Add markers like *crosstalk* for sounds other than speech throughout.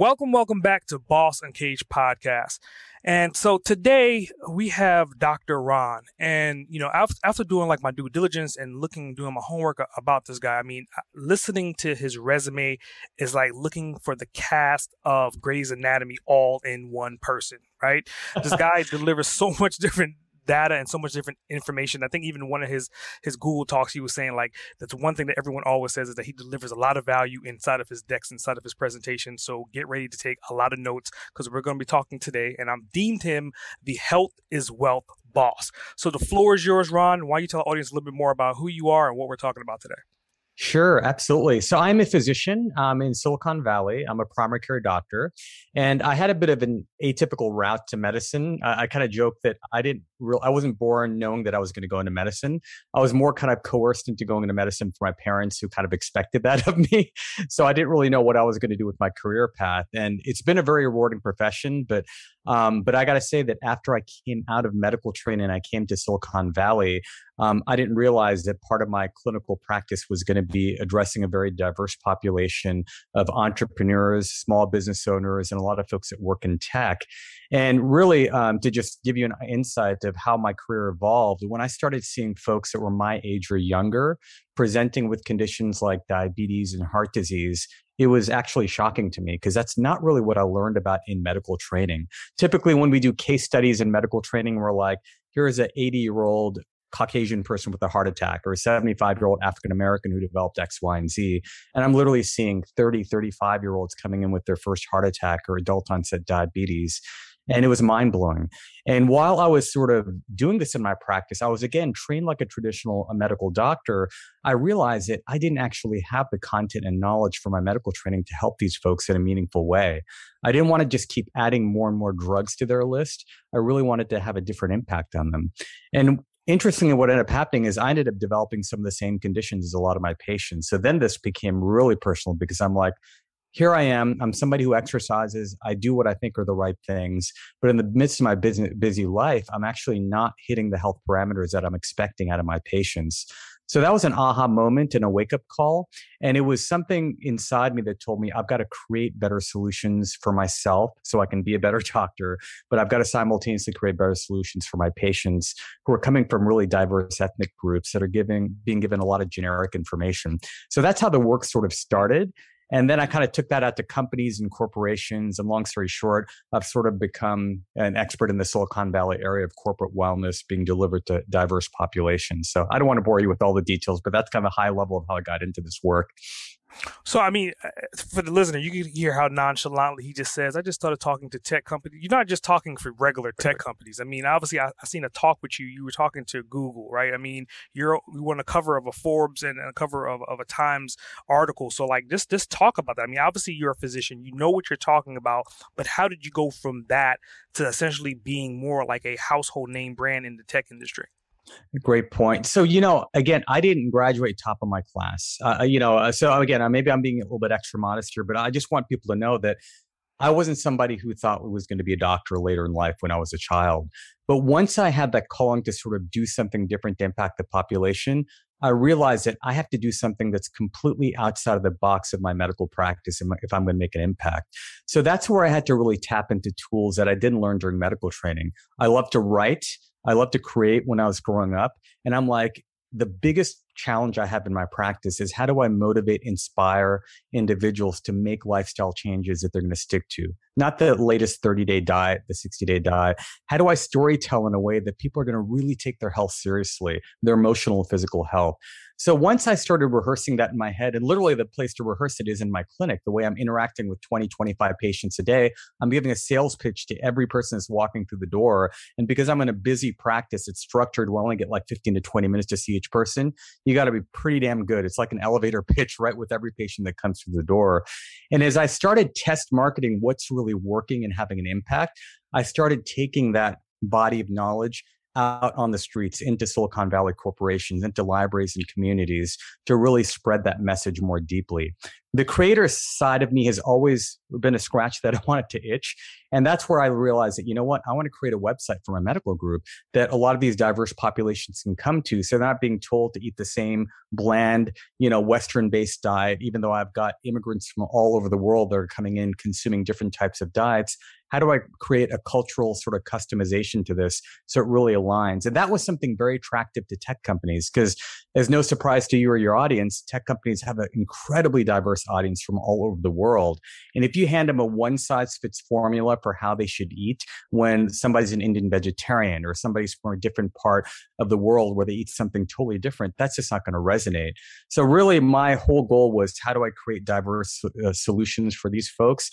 Welcome, welcome back to Boss Uncaged Podcast. And so today we have Dr. Ron. And, you know, after doing like my due diligence and looking, doing my homework about this guy, I mean, listening to his resume is like looking for the cast of Grey's Anatomy all in one person, right? This guy *laughs* delivers so much different data and so much different information. I think even one of his his Google talks, he was saying like that's one thing that everyone always says is that he delivers a lot of value inside of his decks, inside of his presentation. So get ready to take a lot of notes because we're going to be talking today, and I'm deemed him the health is wealth boss. So the floor is yours, Ron. Why don't you tell the audience a little bit more about who you are and what we're talking about today? Sure, absolutely. So I'm a physician um, in Silicon Valley. I'm a primary care doctor, and I had a bit of an atypical route to medicine. I, kind of joke that I didn't real, I wasn't born knowing that I was going to go into medicine. I was more kind of coerced into going into medicine for my parents, who kind of expected that *laughs* of me. So I didn't really know what I was going to do with my career path, and it's been a very rewarding profession. But um, but I got to say that after I came out of medical training, I came to Silicon Valley. Um, I didn't realize that part of my clinical practice was going to be addressing a very diverse population of entrepreneurs, small business owners, and a lot of folks that work in tech. And really, um, to just give you an insight of how my career evolved, when I started seeing folks that were my age or younger presenting with conditions like diabetes and heart disease, it was actually shocking to me because that's not really what I learned about in medical training. Typically, when we do case studies in medical training, we're like, here is an 80 year old Caucasian person with a heart attack or a 75 year old African American who developed X, Y, and Z. And I'm literally seeing 30, 35 year olds coming in with their first heart attack or adult onset diabetes and it was mind blowing. And while I was sort of doing this in my practice, I was again trained like a traditional a medical doctor. I realized that I didn't actually have the content and knowledge for my medical training to help these folks in a meaningful way. I didn't want to just keep adding more and more drugs to their list. I really wanted to have a different impact on them. And interestingly, what ended up happening is I ended up developing some of the same conditions as a lot of my patients. So then this became really personal because I'm like, here I am. I'm somebody who exercises. I do what I think are the right things. But in the midst of my busy, busy life, I'm actually not hitting the health parameters that I'm expecting out of my patients. So that was an aha moment and a wake up call. And it was something inside me that told me I've got to create better solutions for myself so I can be a better *laughs* doctor, but I've got to simultaneously create better solutions for my patients who are coming from really diverse ethnic groups that are giving, being given a lot of generic information. So that's how the work sort of started. And then I kind of took that out to companies and corporations. And long story short, I've sort of become an expert in the Silicon Valley area of corporate wellness being delivered to diverse populations. So I don't want to bore you with all the details, but that's kind of a high level of how I got into this work. So, I mean, uh, for the listener, you can hear how nonchalantly he just says, I just started talking to tech companies. You're not just talking for regular tech companies. I mean, obviously, I, I seen a talk with you. You were talking to Google, right? I mean, you're you were on a cover of a Forbes and a cover of, of a Times article. So, like, just, just talk about that. I mean, obviously, you're a physician. You know what you're talking about. But how did you go from that to essentially being more like a household name brand in the tech industry? Great point. So, you know, again, I didn't graduate top of my class. Uh, uh you know, uh, so again, uh, maybe I'm being a little bit extra modest here, but I just want people to know that I wasn't somebody who thought was going to be a doctor later in life when I was a child. But once I had that calling to sort of do something different to impact the population, I realized that I have to do something that's completely outside of the box of my medical practice if I'm going to make an impact. So that's where I had to really tap into tools that I didn't learn during medical training. I love to write. I love to create when I was growing up. And I'm like, the biggest challenge I have in my practice is how do I motivate, inspire individuals to make lifestyle changes that they're going to stick to? Not the latest 30 day diet, the 60 day diet. How do I story tell in a way that people are going to really take their health seriously, their emotional and physical health? So once I started rehearsing that in my head, and literally the place to rehearse it is in my clinic, the way I'm interacting with 20, 25 patients a day, I'm giving a sales pitch to every person that's walking through the door. And because I'm in a busy practice, it's structured, we only get like 15 to 20 minutes to see each person. you got to be pretty damn good. It's like an elevator *laughs* pitch right with every patient that comes through the door. And as I started test marketing what's really working and having an impact, I started taking that body of knowledge out on the streets into Silicon Valley corporations, into libraries and communities to really spread that message more deeply. The creator side of me has always been a scratch that *laughs* I wanted to itch. And that's where I realized that, you know what, I want to create a website for my medical group that a lot of these diverse populations can come to. So they're not being told to eat the same bland, you know, Western based diet, even though I've got immigrants from all over the world that are coming in consuming different types of diets how do I create a cultural sort of customization to this so it really aligns? And that was something very attractive to tech companies because, as no surprise to you or your audience, tech companies have an incredibly diverse audience from all over the world. And if you hand them a one size fits formula for how they should eat when somebody's an Indian vegetarian or somebody's from a different part of the world where they eat something totally different, that's just not going to resonate. So, really, my whole goal was how do I create diverse uh, solutions for these folks?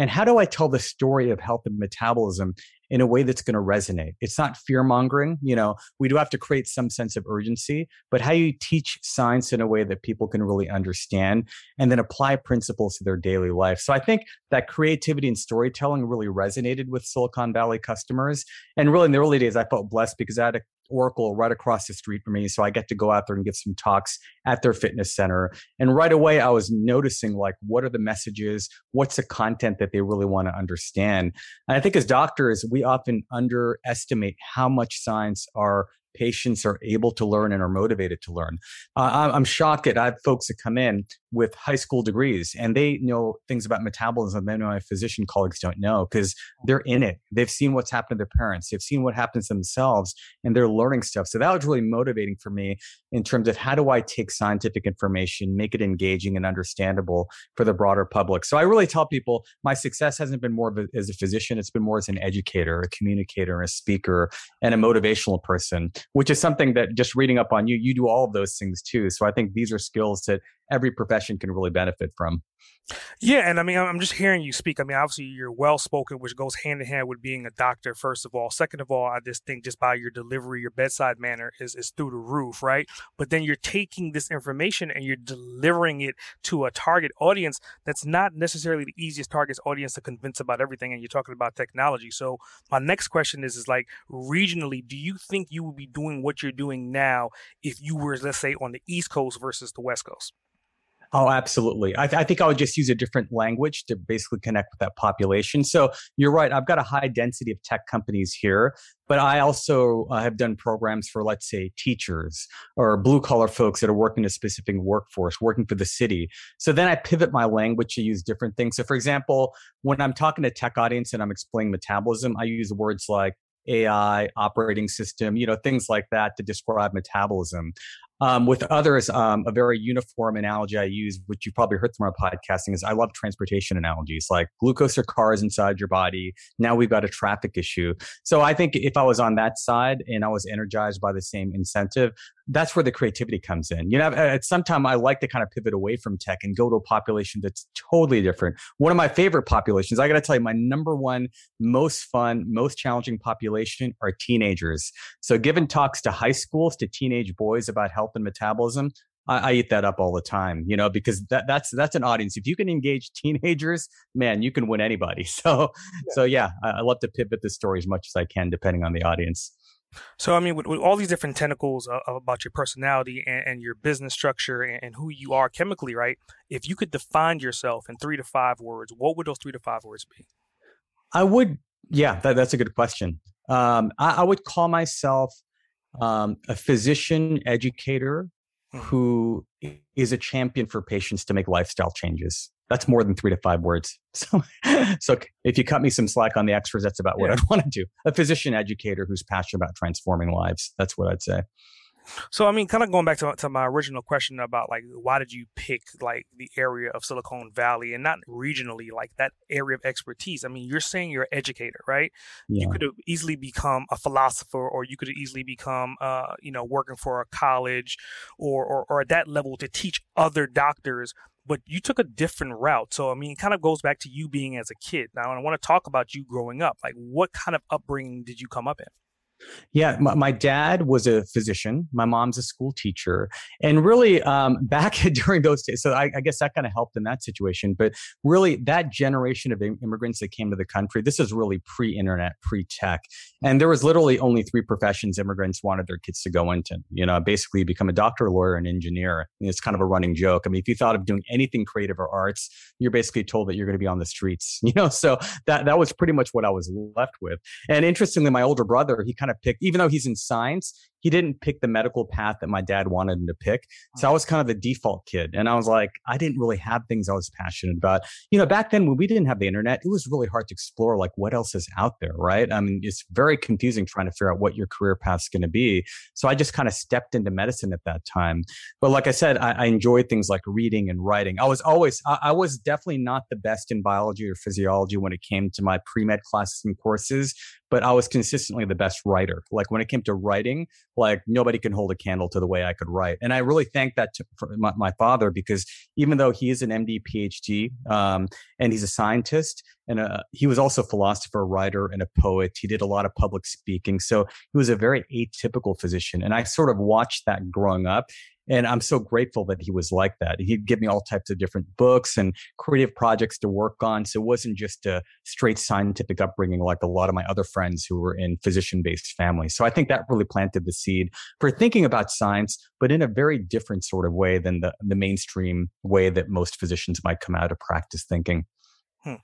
And how do I tell the story of health and metabolism in a way that's going to resonate? It's not fear mongering. You know, we do have to create some sense of urgency, but how you teach science in a way that people can really understand and then apply principles to their daily life. So I think that creativity and storytelling really resonated with Silicon Valley customers. And really in the early days, I felt blessed because I had a Oracle right across the street from me. So I get to go out there and give some talks at their fitness center. And right away, I was noticing like, what are the messages? What's the content that they really want to understand? And I think as doctors, we often underestimate how much science our patients are able to learn and are motivated to learn. Uh, I'm shocked that I have folks that come in with high school degrees and they know things about metabolism that my physician colleagues don't know because they're in it. They've seen what's happened to their parents, they've seen what happens to themselves, and they're learning stuff. So that was really motivating for me in terms of how do I take scientific information, make it engaging and understandable for the broader public. So I really tell people my success hasn't been more a, as a physician, it's been more as an educator, a communicator, a speaker, and a motivational person which is something that just reading up on you, you do all of those things too. So I think these are skills that every profession can really benefit from. Yeah, and I mean, I'm just hearing you speak. I mean, obviously, you're well spoken, which goes hand in hand with being a doctor. First of all, second of all, I just think just by your delivery, your bedside manner is is through the roof, right? But then you're taking this information and you're delivering it to a target audience that's not necessarily the easiest target audience to convince about everything. And you're talking about technology. So my next question is, is like regionally, do you think you would be doing what you're doing now if you were, let's say, on the East Coast versus the West Coast? Oh, absolutely. I, th- I, think I would just use a different language to basically connect with that population. So you're right. I've got a high density of tech companies here, but I also uh, have done programs for, let's say, teachers or blue collar folks that are working in a specific workforce, working for the city. So then I pivot my language to use different things. So, for example, when I'm talking to tech audience and I'm explaining metabolism, I use words like AI, operating system, you know, things like that to describe metabolism. Um, with others, um, a very uniform analogy I use, which you've probably heard from our podcasting, is I love transportation analogies like glucose or cars inside your body. Now we've got a traffic issue. So I think if I was on that side and I was energized by the same incentive, that's where the creativity comes in. You know, uh, at some time I like to kind of pivot away from tech and go to a population that's totally different. One of my favorite populations, I got to tell you, my number one most fun, most challenging population are teenagers. So giving talks to high schools, to teenage boys about health and metabolism, I, I, eat that up all the time, you know, because that, that's that's an audience. If you can engage teenagers, man, you can win anybody. *laughs* So, yeah. so yeah, I, I love to pivot the story as much as I can, depending on the audience. So, I mean, with, with, all these different tentacles uh, about your personality and, and your business structure and, and, who you are chemically, right? If you could define yourself in three to five words, what would those three to five words be? I would, yeah, that, that's a good question. Um, I, I, would call myself um, a physician educator mm-hmm. who is a champion for patients to make lifestyle changes that's more than three to five words. *laughs* So, so if you cut me some slack on the extras, that's about what yeah. I'd want to do. A physician educator who's passionate about transforming lives. That's what I'd say. So, I mean, kind of going back to, to my original question about like, why did you pick like the area of Silicon Valley and not regionally, like that area of expertise? I mean, you're saying you're an educator, right? Yeah. You could have easily become a philosopher or you could have easily become, uh, you know, working for a college or, or, or at that level to teach other doctors but you took a different route. So, I mean, it kind of goes back to you being as a kid. Now, I want to talk about you growing up. Like, what kind of upbringing did you come up in? Yeah, my, my, dad was a physician. My mom's a school teacher, and really, um, *laughs* back during those days, so I, I guess that kind of helped in that situation. But really, that generation of immigrants that came to the country, this is really pre-internet, pre-tech, and there was literally only three professions immigrants wanted their kids to go into. You know, basically become a doctor, lawyer, and engineer. And it's kind of a running joke. I mean, if you thought of doing anything creative or arts, you're basically told that you're going to be on the streets. *laughs* You know, so that that was pretty much what I was left with. And interestingly, my older brother, he kind of picked, even though he's in science, he didn't pick the medical path that my dad wanted him to pick. So I was kind of the default kid. And I was like, I didn't really have things I was passionate about. You know, back then when we didn't have the internet, it was really hard to explore like what else is out there, right? I mean, it's very confusing trying to figure out what your career path is going to be. So I just kind of stepped into medicine at that time. But like I said, I, I enjoyed things like reading and writing. I was always, I, I was definitely not the best in biology or physiology when it came to my pre med classes and courses, but I was consistently the best writer. Like when it came to writing, like nobody can hold a candle to the way I could write. And I really thank that to my, my father because even though he is an MD, PhD, um, and he's a scientist, and uh, he was also a philosopher, writer, and a poet. He did a lot of public speaking. So he was a very atypical physician. And I sort of watched that growing up. And I'm so grateful that he was like that. He'd give me all types of different books and creative projects to work on. So it wasn't just a straight scientific upbringing like a lot of my other friends who were in physician based families. So I think that really planted the seed for thinking about science, but in a very different sort of way than the, the mainstream way that most physicians might come out of practice thinking. Hmm.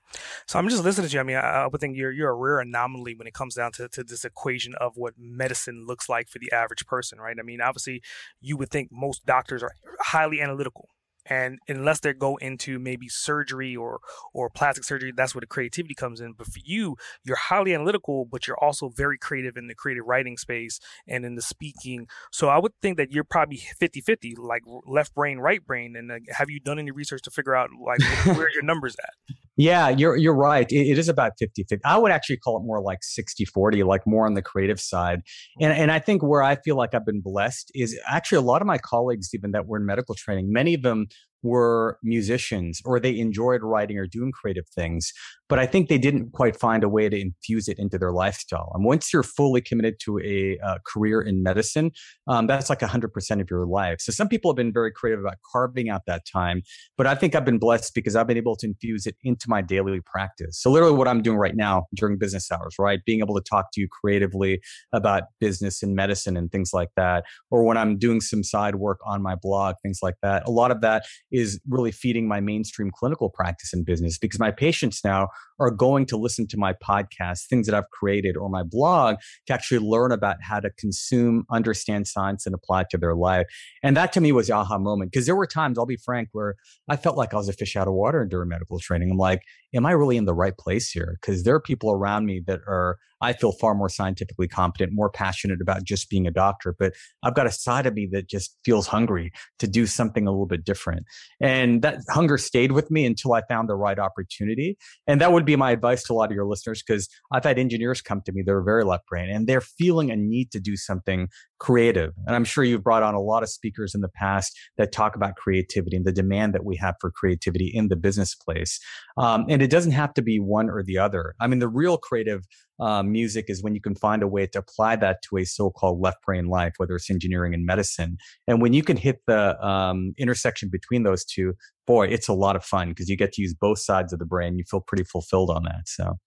So I'm just listening to you. I mean, I, I, would think you're you're a rare anomaly when it comes down to, to this equation of what medicine looks like for the average person, right? I mean, obviously, you would think most doctors are highly analytical, and unless they go into maybe surgery or or plastic surgery that's where the creativity comes in but for you you're highly analytical but you're also very creative in the creative writing space and in the speaking so i would think that you're probably 50-50 like left brain right brain and uh, have you done any research to figure out like where your *laughs* numbers at yeah you're you're right. It, it is about 50-50 i would actually call it more like 60-40 like more on the creative side. And mm-hmm. and i think where i feel like i've been blessed is actually a lot of my colleagues even that were in medical training many of them were musicians or they enjoyed writing or doing creative things but I think they didn't quite find a way to infuse it into their lifestyle. And once you're fully committed to a uh, career in medicine, um, that's like 100% of your life. So some people have been very creative about carving out that time, but I think I've been blessed because I've been able to infuse it into my daily practice. So literally what I'm doing right now during business hours, right? Being able to talk to you creatively about business and medicine and things like that. Or when I'm doing some side work on my blog, things like that. A lot of that is really feeding my mainstream clinical practice and business because my patients now are going to listen to my podcast, things that I've created, or my blog to actually learn about how to consume, understand science, and apply it to their life. And that to me was the aha moment because there were times, I'll be frank, where I felt like I was a fish out of water during medical training. I'm like, am I really in the right place here? Because there are people around me that are, I feel far more scientifically competent, more passionate about just being a doctor. But I've got a side of me that just feels hungry to do something a little bit different. And that hunger stayed with me until I found the right opportunity. And that would be my advice to a lot of your listeners because I've had engineers come to me, they're very left brain and they're feeling a need to do something creative. And I'm sure you've brought on a lot of speakers in the past that talk about creativity and the demand that we have for creativity in the business place. Um, and it doesn't have to be one or the other. I mean, the real creative uh, music is when you can find a way to apply that to a so-called left brain life, whether it's engineering and medicine. And when you can hit the um, intersection between those two, boy, it's a lot of fun because you get to use both sides of the brain. You feel pretty fulfilled on that. So.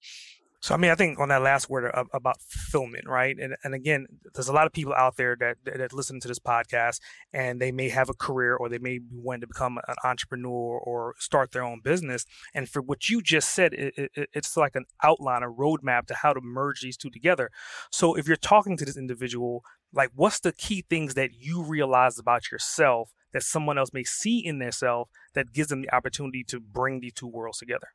So I mean, I think on that last word about fulfillment, right? And and again, there's a lot of people out there that that listen to this podcast, and they may have a career, or they may be wanting to become an entrepreneur or start their own business. And for what you just said, it, it, it's like an outline, a roadmap to how to merge these two together. So if you're talking to this individual, like, what's the key things that you realize about yourself that someone else may see in themselves that gives them the opportunity to bring these two worlds together?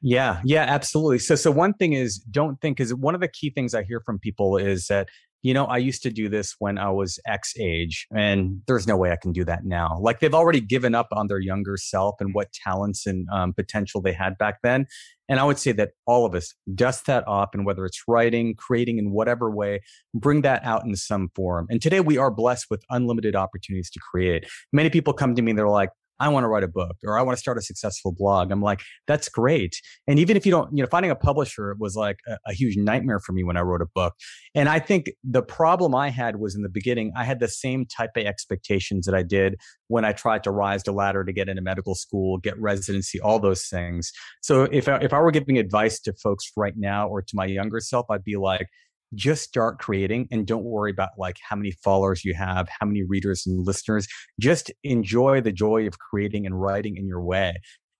Yeah, yeah, absolutely. So, so one thing is, don't think is one of the key things I hear from people is that you know, I used to do this when I was X age, and there's no way I can do that now. Like they've already given up on their younger self and what talents and um, potential they had back then. And I would say that all of us dust that off, and whether it's writing, creating in whatever way, bring that out in some form. And today we are blessed with unlimited opportunities to create. Many people come to me and they're like, I want to write a book or I want to start a successful blog. I'm like, that's great. And even if you don't, you know, finding a publisher was like a, a, huge nightmare for me when I wrote a book. And I think the problem I had was in the beginning, I had the same type of expectations that I did when I tried to rise the ladder to get into medical school, get residency, all those things. So if I, if I were giving advice to folks right now or to my younger self, I'd be like, just start creating and don't worry about like how many followers you have, how many readers and listeners. Just enjoy the joy of creating and writing in your way.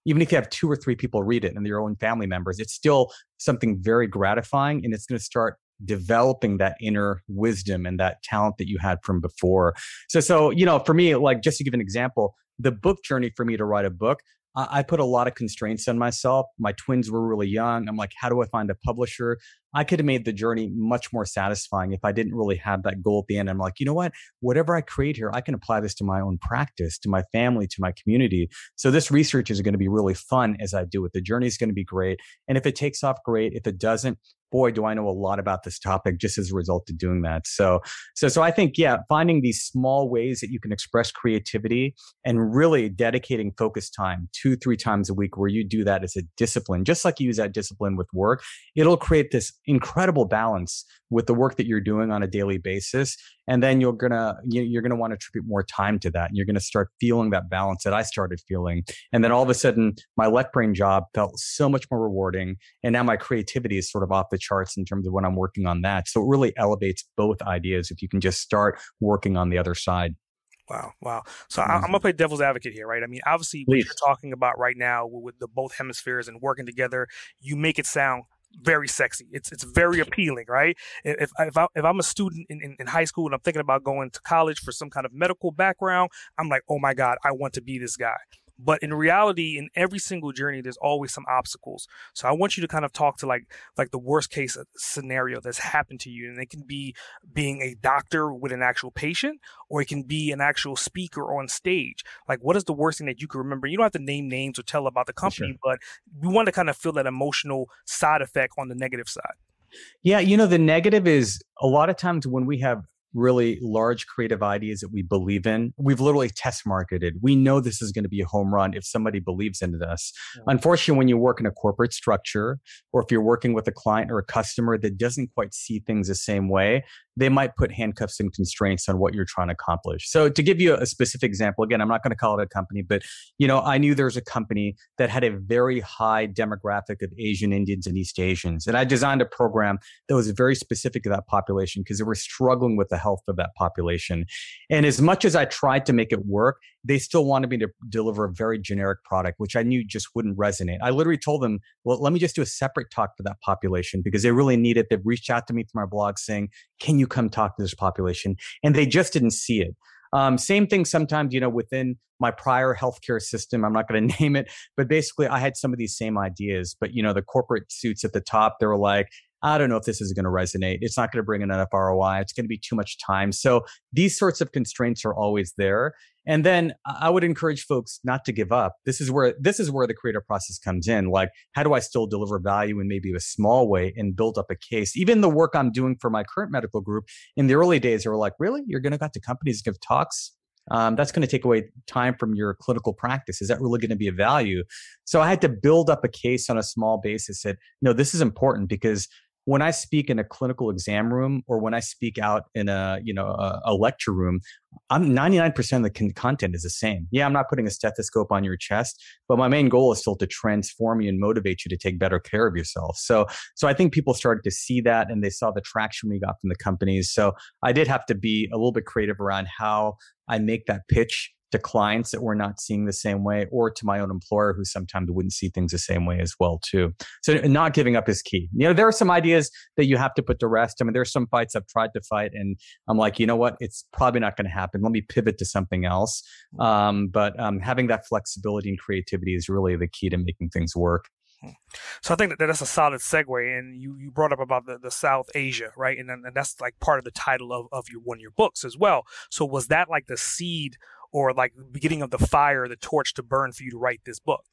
Even if you have two or three people read it and your own family members, it's still something very gratifying and it's going to start developing that inner wisdom and that talent that you had from before. So, so, you know, for me, like just to give an example, the book journey for me to write a book, I put a lot of constraints on myself. My twins were really young. I'm like, how do I find a publisher? I could have made the journey much more satisfying if I didn't really have that goal at the end. I'm like, you know what? Whatever I create here, I can apply this to my own practice, to my family, to my community. So this research is going to be really fun as I do it. The journey is going to be great. And if it takes off, great. If it doesn't, boy, do I know a lot about this topic just as a result of doing that. So, so, so I think, yeah, finding these small ways that you can express creativity and really dedicating focus time two, three times a week where you do that as a discipline, just like you use that discipline with work, it'll create this incredible balance with the work that you're doing on a daily basis and then you're gonna you're gonna want to attribute more time to that and you're gonna start feeling that balance that i started feeling and then all of a sudden my left brain job felt so much more rewarding and now my creativity is sort of off the charts in terms of when i'm working on that so it really elevates both ideas if you can just start working on the other side Wow, wow. So mm-hmm. I, am gonna play devil's advocate here, right? I mean, obviously, Please. what you're talking about right now with the both hemispheres and working together, you make it sound very sexy. It's it's very *laughs* appealing, right? If if, I, if I'm a student in, in, in, high school and I'm thinking about going to college for some kind of medical background, I'm like, oh my god, I want to be this guy. But in reality, in every single journey, there's always some obstacles. So I want you to kind of talk to like like the worst case uh, scenario that's happened to you, and it can be being a doctor with an actual patient, or it can be an actual speaker on stage. Like, what is the worst thing that you can remember? You don't have to name names or tell about the company, sure. but we want to kind of feel that emotional side effect on the negative side. Yeah, you know, the negative is a lot of times when we have really large creative ideas that we believe in, we've literally test marketed. We know this is going to be a home run if somebody believes in us. Yeah. Unfortunately, when you work in a corporate structure or if you're working with a client or a customer that doesn't quite see things the same way, they might put handcuffs and constraints on what you're trying to accomplish. So to give you a specific example, again, I'm not going to call it a company, but you know, I knew there's a company that had a very high demographic of Asian Indians and East Asians. And I designed a program that was very specific to that population because they were struggling with the health of that population. And as much as I tried to make it work, they still wanted me to deliver a very generic product, which I knew just wouldn't resonate. I literally told them, well, let me just do a separate talk for that population because they really need it. They've reached out to me through my blog saying, can you come talk to this population? And they just didn't see it. Um, same thing sometimes, you know, within my prior healthcare system. I'm not going *laughs* to name it, but basically I had some of these same ideas. But, you know, the corporate suits at the top, they were like, I don't know if this is going to resonate. It's not going to bring in enough ROI. It's going to be too much time. So these sorts of constraints are always there. And then I would encourage folks not to give up. This is where this is where the creative process comes in. Like, how do I still deliver value in maybe a small way and build up a case? Even the work I'm doing for my current medical group in the early days, they were like, "Really? You're going to go to companies give talks? Um, that's going to take away time from your clinical practice. Is that really going to be a value? So I had to build up a case on a small basis that, no, this is important because when I speak in a clinical exam room or when I speak out in a you know a, a lecture room, I'm 99% of the con- content is the same. Yeah, I'm not putting a stethoscope on your chest, but my main goal is still to transform you and motivate you to take better care of yourself. So, so I think people started to see that and they saw the traction we got from the companies. So I did have to be a little bit creative around how I make that pitch to clients that we're not seeing the same way or to my own employer who sometimes wouldn't see things the same way as well too. So not giving up is key. You know there are some ideas that you have to put to rest. I mean there's some fights i've tried to fight and i'm like you know what? It's probably not going to happen. Let me pivot to something else. Um, but um, having that flexibility and creativity is really the key to making things work. So I think that that's a solid segue. And you, you brought up about the, the South Asia, right? And, and that's like part of the title of, of your one of your books as well. So was that like the seed or like the beginning of the fire, the torch to burn for you to write this book?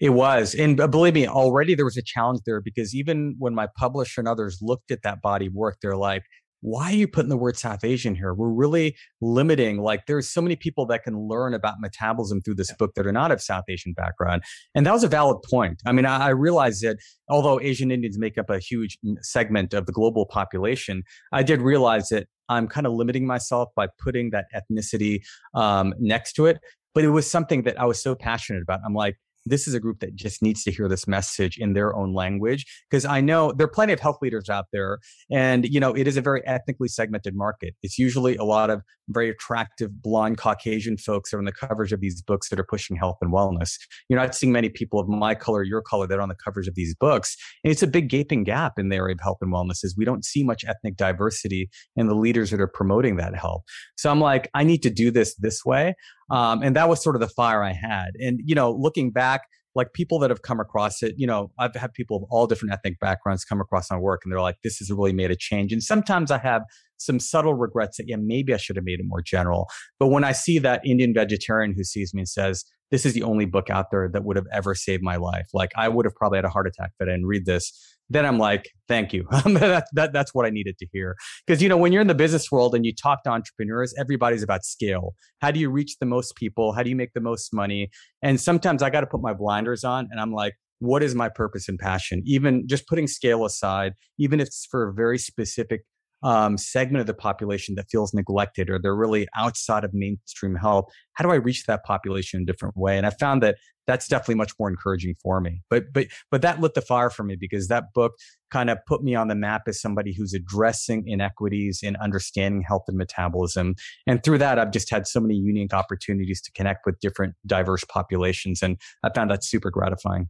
It was. And uh, believe me, already there was a challenge there because even when my publisher and others looked at that body of work, they're like, why are you putting the word South Asian here? We're really limiting, like, there's so many people that can learn about metabolism through this book that are not of South Asian background. And that was a valid point. I mean, I, I realized that although Asian Indians make up a huge segment of the global population, I did realize that I'm kind of limiting myself by putting that ethnicity um, next to it. But it was something that I was so passionate about. I'm like, this is a group that just needs to hear this message in their own language because i know there are plenty of health leaders out there and you know it is a very ethnically segmented market. It's usually a lot of very attractive blonde caucasian folks that are on the covers of these books that are pushing health and wellness. You're not seeing many people of my color your color that are on the covers of these books and it's a big gaping gap in the area of health and wellness is we don't see much ethnic diversity in the leaders that are promoting that health so i'm like i need to do this this way um, and that was sort of the fire I had. And, you know, looking back, like people that have come across it, you know, I've had people of all different ethnic backgrounds come across my work and they're like, this has really made a change. And sometimes I have some subtle regrets that, yeah, maybe I should have made it more general. But when I see that Indian vegetarian who sees me and says, this is the only book out there that would have ever saved my life, like I would have probably had a heart attack if I didn't read this then I'm like, thank you. *laughs* that, that, that's what I needed to hear. Because, you know, when you're in the business world and you talk to entrepreneurs, everybody's about scale. How do you reach the most people? How do you make the most money? And sometimes I got to put my blinders on and I'm like, what is my purpose and passion? Even just putting scale aside, even if it's for a very specific um, segment of the population that feels neglected or they're really outside of mainstream health how do i reach that population in a different way? And i found that that's definitely much more encouraging for me. But but but that lit the fire for me because that book kind of put me on the map as somebody who's addressing inequities in understanding health and metabolism. And through that i've just had so many unique opportunities to connect with different diverse populations and i found that super gratifying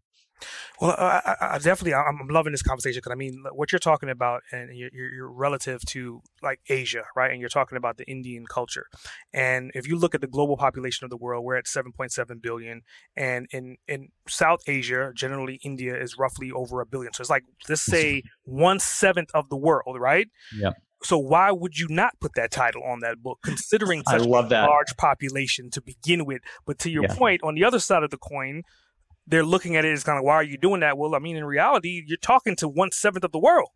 well, I, I definitely, I'm loving this conversation because I mean, what you're talking about, and you're, you're, relative to like Asia, right? And you're talking about the Indian culture. And if you look at the global population of the world, we're at 7.7 billion, and in in South Asia, generally India is roughly over a billion. So it's like let's say one seventh of the world, right? Yeah. So why would you not put that title on that book, considering such a large population to begin with? But to your yeah. point, on the other side of the coin, they're looking at it as kind of why are you doing that? Well, I mean, in reality, you're talking to one seventh of the world.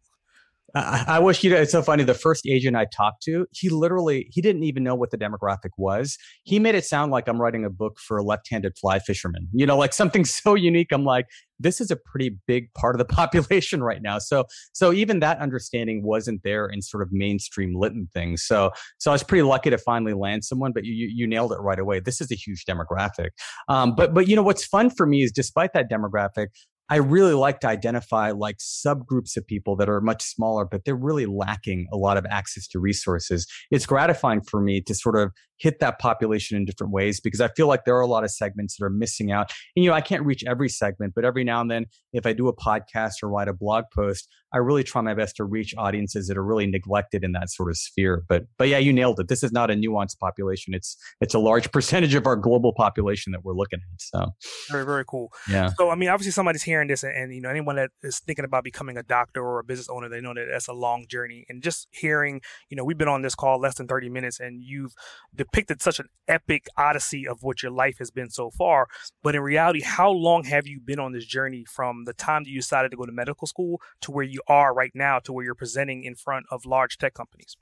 I, I wish you. Know it's so funny. The first agent I talked to, he literally he didn't even know what the demographic was. He made it sound like I'm writing a book for left-handed fly fishermen. You know, like something *laughs* so unique. I'm like, this is a pretty big part of the *laughs* population right now. So so even that understanding wasn't there in sort of mainstream Lytton things. So so I was pretty lucky to finally land someone. But you you nailed it right away. This is a huge demographic. Um, but but you know what's fun for me is despite that demographic, I really like to identify like subgroups of people that are much smaller, but they're really lacking a lot of access to resources. It's gratifying for me to sort of hit that population in different ways because I feel like there are a lot of segments that are missing out. And, you know, I can't reach every segment, but every now and then, if I do a podcast or write a blog post, I really try my best to reach audiences that are really neglected in that sort of sphere. But, but yeah, you nailed it. This is not a nuanced population. It's, it's a large percentage of our global population that we're looking at. So very, very cool. Yeah. So, I mean, obviously somebody's hearing this and, and you know, anyone that is thinking about becoming a doctor or a business owner, they know that that's a long journey and just hearing, you know, we've been on this call less than 30 minutes and you've depicted such an epic odyssey of what your life has been so far. But in reality, how long have you been on this journey from the time that you decided to go to medical school to where you are right now, to where you're presenting in front of large tech companies?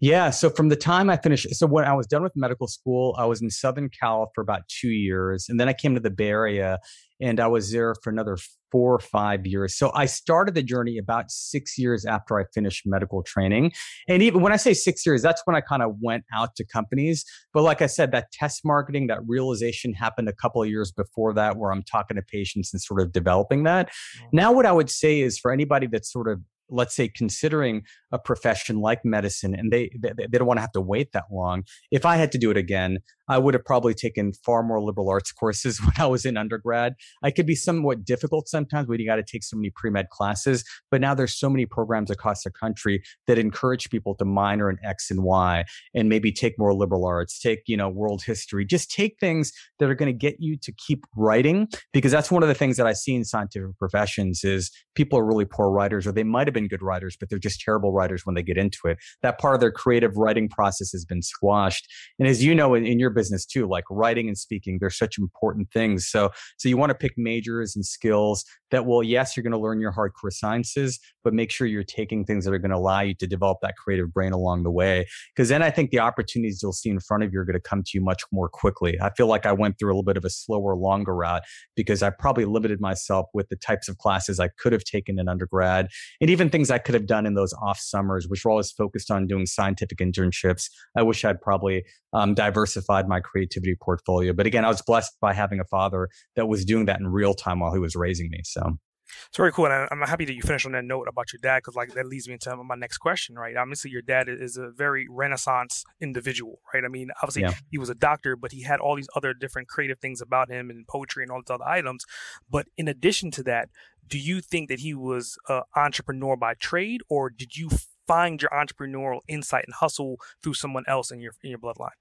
Yeah. So from the time I finished, so when I was done with medical school, I was in Southern Cal for about two years. And then I came to the Bay Area and I was there for another four or five years. So I started the journey about six years after I finished medical training. And even when I say six years, that's when I kind of went out to companies. But like I said, that test marketing, that realization happened a couple of years before that, where I'm talking to patients and sort of developing that. Mm-hmm. Now, what I would say is for anybody that's sort of let's say considering a profession like medicine and they, they, they don't want to have to wait that long if i had to do it again i would have probably taken far more liberal arts *laughs* courses when i was in undergrad i could be somewhat difficult sometimes when you got to take so many pre-med classes but now there's so many programs across the country that encourage people to minor in x and y and maybe take more liberal arts take you know world history just take things that are going to get you to keep writing because that's one of the things that i see in scientific professions is people are really poor writers or they might have been been good writers, but they're just terrible writers when they get into it. That part of their creative writing process has been squashed. And as you know, in, in your business too, like writing and speaking. They're such important things. So, so you want to pick majors and skills that will, yes, you're going to learn your hardcore sciences, but make sure you're taking things that are going to allow you to develop that creative brain along the way. Because then I think the opportunities you'll see in front of you are going to come to you much more quickly. I feel like I went through a little bit of a slower, longer route because I probably limited myself with the types of classes I could have taken in undergrad and even things I could have done in those off summers, which were always focused on doing scientific internships. I wish I'd probably um, diversified my creativity portfolio. But again, I was blessed by having a father that was doing that in real time while he was raising me. So. It's very cool, and I'm happy that you finished on that note about your dad, because like that leads me into my next question, right? Obviously, your dad is a very Renaissance individual, right? I mean, obviously, yeah. he was a doctor, but he had all these other different creative things about him, and poetry, and all these other items. But in addition to that, do you think that he was an entrepreneur by trade, or did you find your entrepreneurial insight and hustle through someone else in your in your bloodline?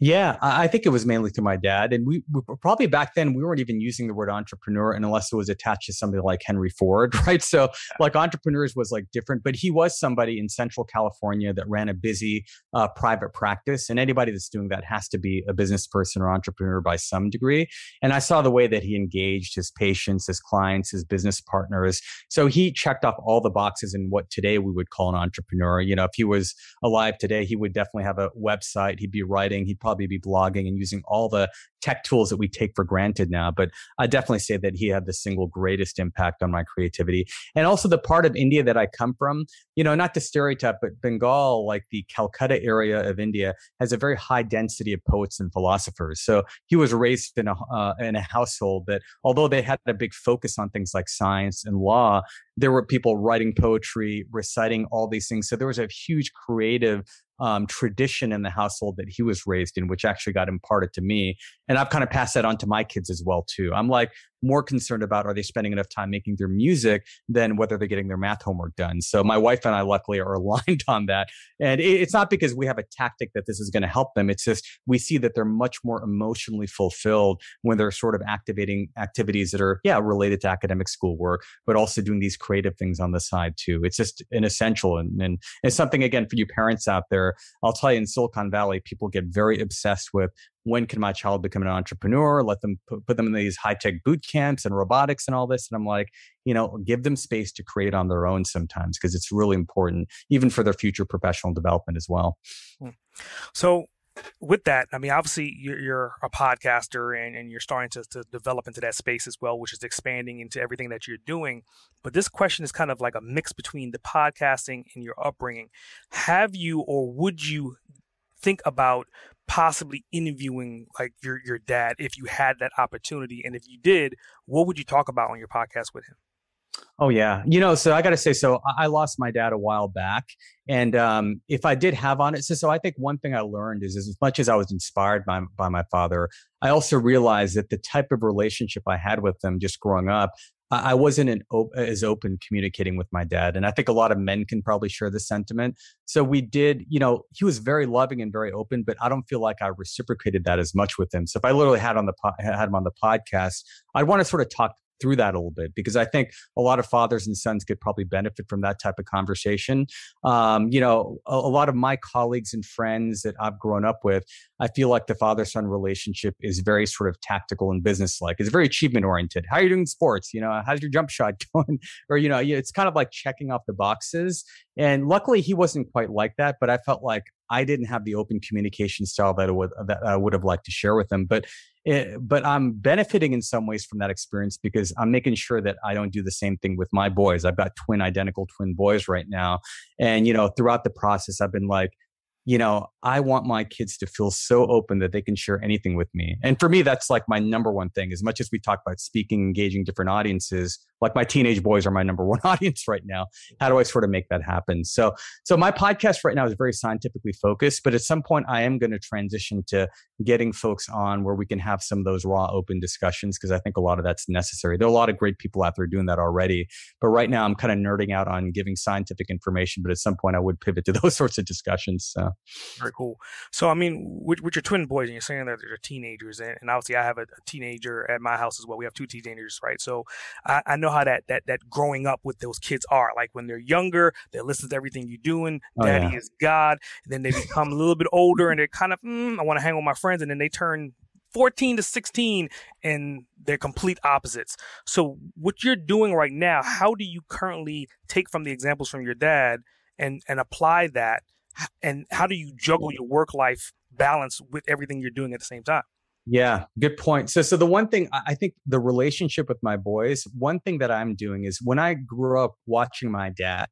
Yeah, I think it was mainly through my dad. And we, we, probably back then we weren't even using the word entrepreneur unless it was attached to somebody like Henry Ford, *laughs* right? So like entrepreneurs was like different, but he was somebody in Central California that ran a busy uh, private practice. And anybody that's doing that has to be a business person or entrepreneur by some degree. And I saw the way that he engaged his patients, his clients, his business partners. So he checked off all the boxes in what today we would call an entrepreneur. You know, if he was alive today, he would definitely have a website. He'd be writing. He'd probably be blogging and using all the tech tools that we take for granted now. But I definitely say that he had the single greatest impact on my creativity. And also the part of India that I come from, you know, not to stereotype, but Bengal, like the Calcutta area of India, has a very high density of poets and philosophers. So he was raised in a, uh, in a household that, although they had a big focus on things like science and law, there were people writing poetry, reciting all these things. So there was a huge creative um, tradition in the household that he was raised in, which actually got imparted to me. And I've kind of passed that on to my kids as well, too. I'm like, more concerned about are they spending enough time making their music than whether they're getting their math homework done. So my wife and I luckily are *laughs* aligned on that. And it's not because we have a tactic that this is going to help them. It's just we see that they're much more emotionally fulfilled when they're sort of activating activities that are, yeah, related to academic schoolwork, but also doing these creative things on the side too. It's just an essential and, and it's something again for you parents out there. I'll tell you in Silicon Valley, people get very obsessed with when can my child become an entrepreneur? Let them put, put them in these high tech boot camps and robotics and all this. And I'm like, you know, give them space to create on their own sometimes because it's really important, even for their future professional development as well. Hmm. So, with that, I mean, obviously you're, you're a podcaster and, and you're starting to, to develop into that space as well, which is expanding into everything that you're doing. But this question is kind of like a mix between the podcasting and your upbringing. Have you or would you think about possibly interviewing like your your dad if you had that opportunity and if you did what would you talk about on your podcast with him? Oh yeah. You know so i gotta say so i lost my dad a while back and um, if i did have on it so, so i think one thing i learned is, is as much as i was inspired by, by my father i also realized that the type of relationship i had with him just growing up I wasn't op- as open communicating with my dad. And I think a lot of men can probably share this sentiment. So we did, you know, he was very loving and very open, but I don't feel like I reciprocated that as much with him. So if I literally had on the po- had him on the podcast, I'd want to sort of talk through that a little bit because I think a lot of fathers and sons could probably benefit from that type of conversation. Um, you know, a, a, lot of my colleagues and friends that I've grown up with, I feel like the father son relationship is very sort of tactical and business like. It's very achievement oriented. How are you doing sports? You know, how's your jump shot *laughs* going? or, you know, it's kind of like checking off the boxes. And luckily, he wasn't quite like that, but I felt like I didn't have the open communication style that I would that I would have liked to share with them. But it, but I'm benefiting in some ways from that experience because I'm making sure that I don't do the same thing with my boys. I've got twin identical twin boys right now, and you know throughout the process, I've been like, you know, I want my kids to feel so open that they can share anything with me. And for me, that's like my number one thing. As much as we talk about speaking, engaging different audiences, like my teenage boys are my number *laughs* one audience right now. How do I sort of make that happen? So, so my podcast right now is very scientifically focused, but at some point I am going to transition to getting folks on where we can have some of those raw, open discussions because I think a lot of that's necessary. There are a lot of great people out there doing that already, but right now I'm kind of nerding out on giving scientific information. But at some point I would pivot to *laughs* those sorts of discussions. So. Very cool. So, I mean, with, with your twin boys, and you're saying that they're teenagers, and, and obviously I have a, a, teenager at my house as well. We have two teenagers, right? So I, I, know how that, that, that growing up with those kids are. Like when they're younger, they listen to everything you're doing. Oh, Daddy yeah. is God. And then they become a little bit older and they're kind of, mm, I want to hang with my friends. And then they turn 14 to 16 and they're complete opposites. So what you're doing right now, how do you currently take from the examples from your dad and and apply that and how do you juggle your work life balance with everything you're doing at the same time? Yeah, good point. So, so the one thing I think the relationship with my boys, one thing that I'm doing is when I grew up watching my dad,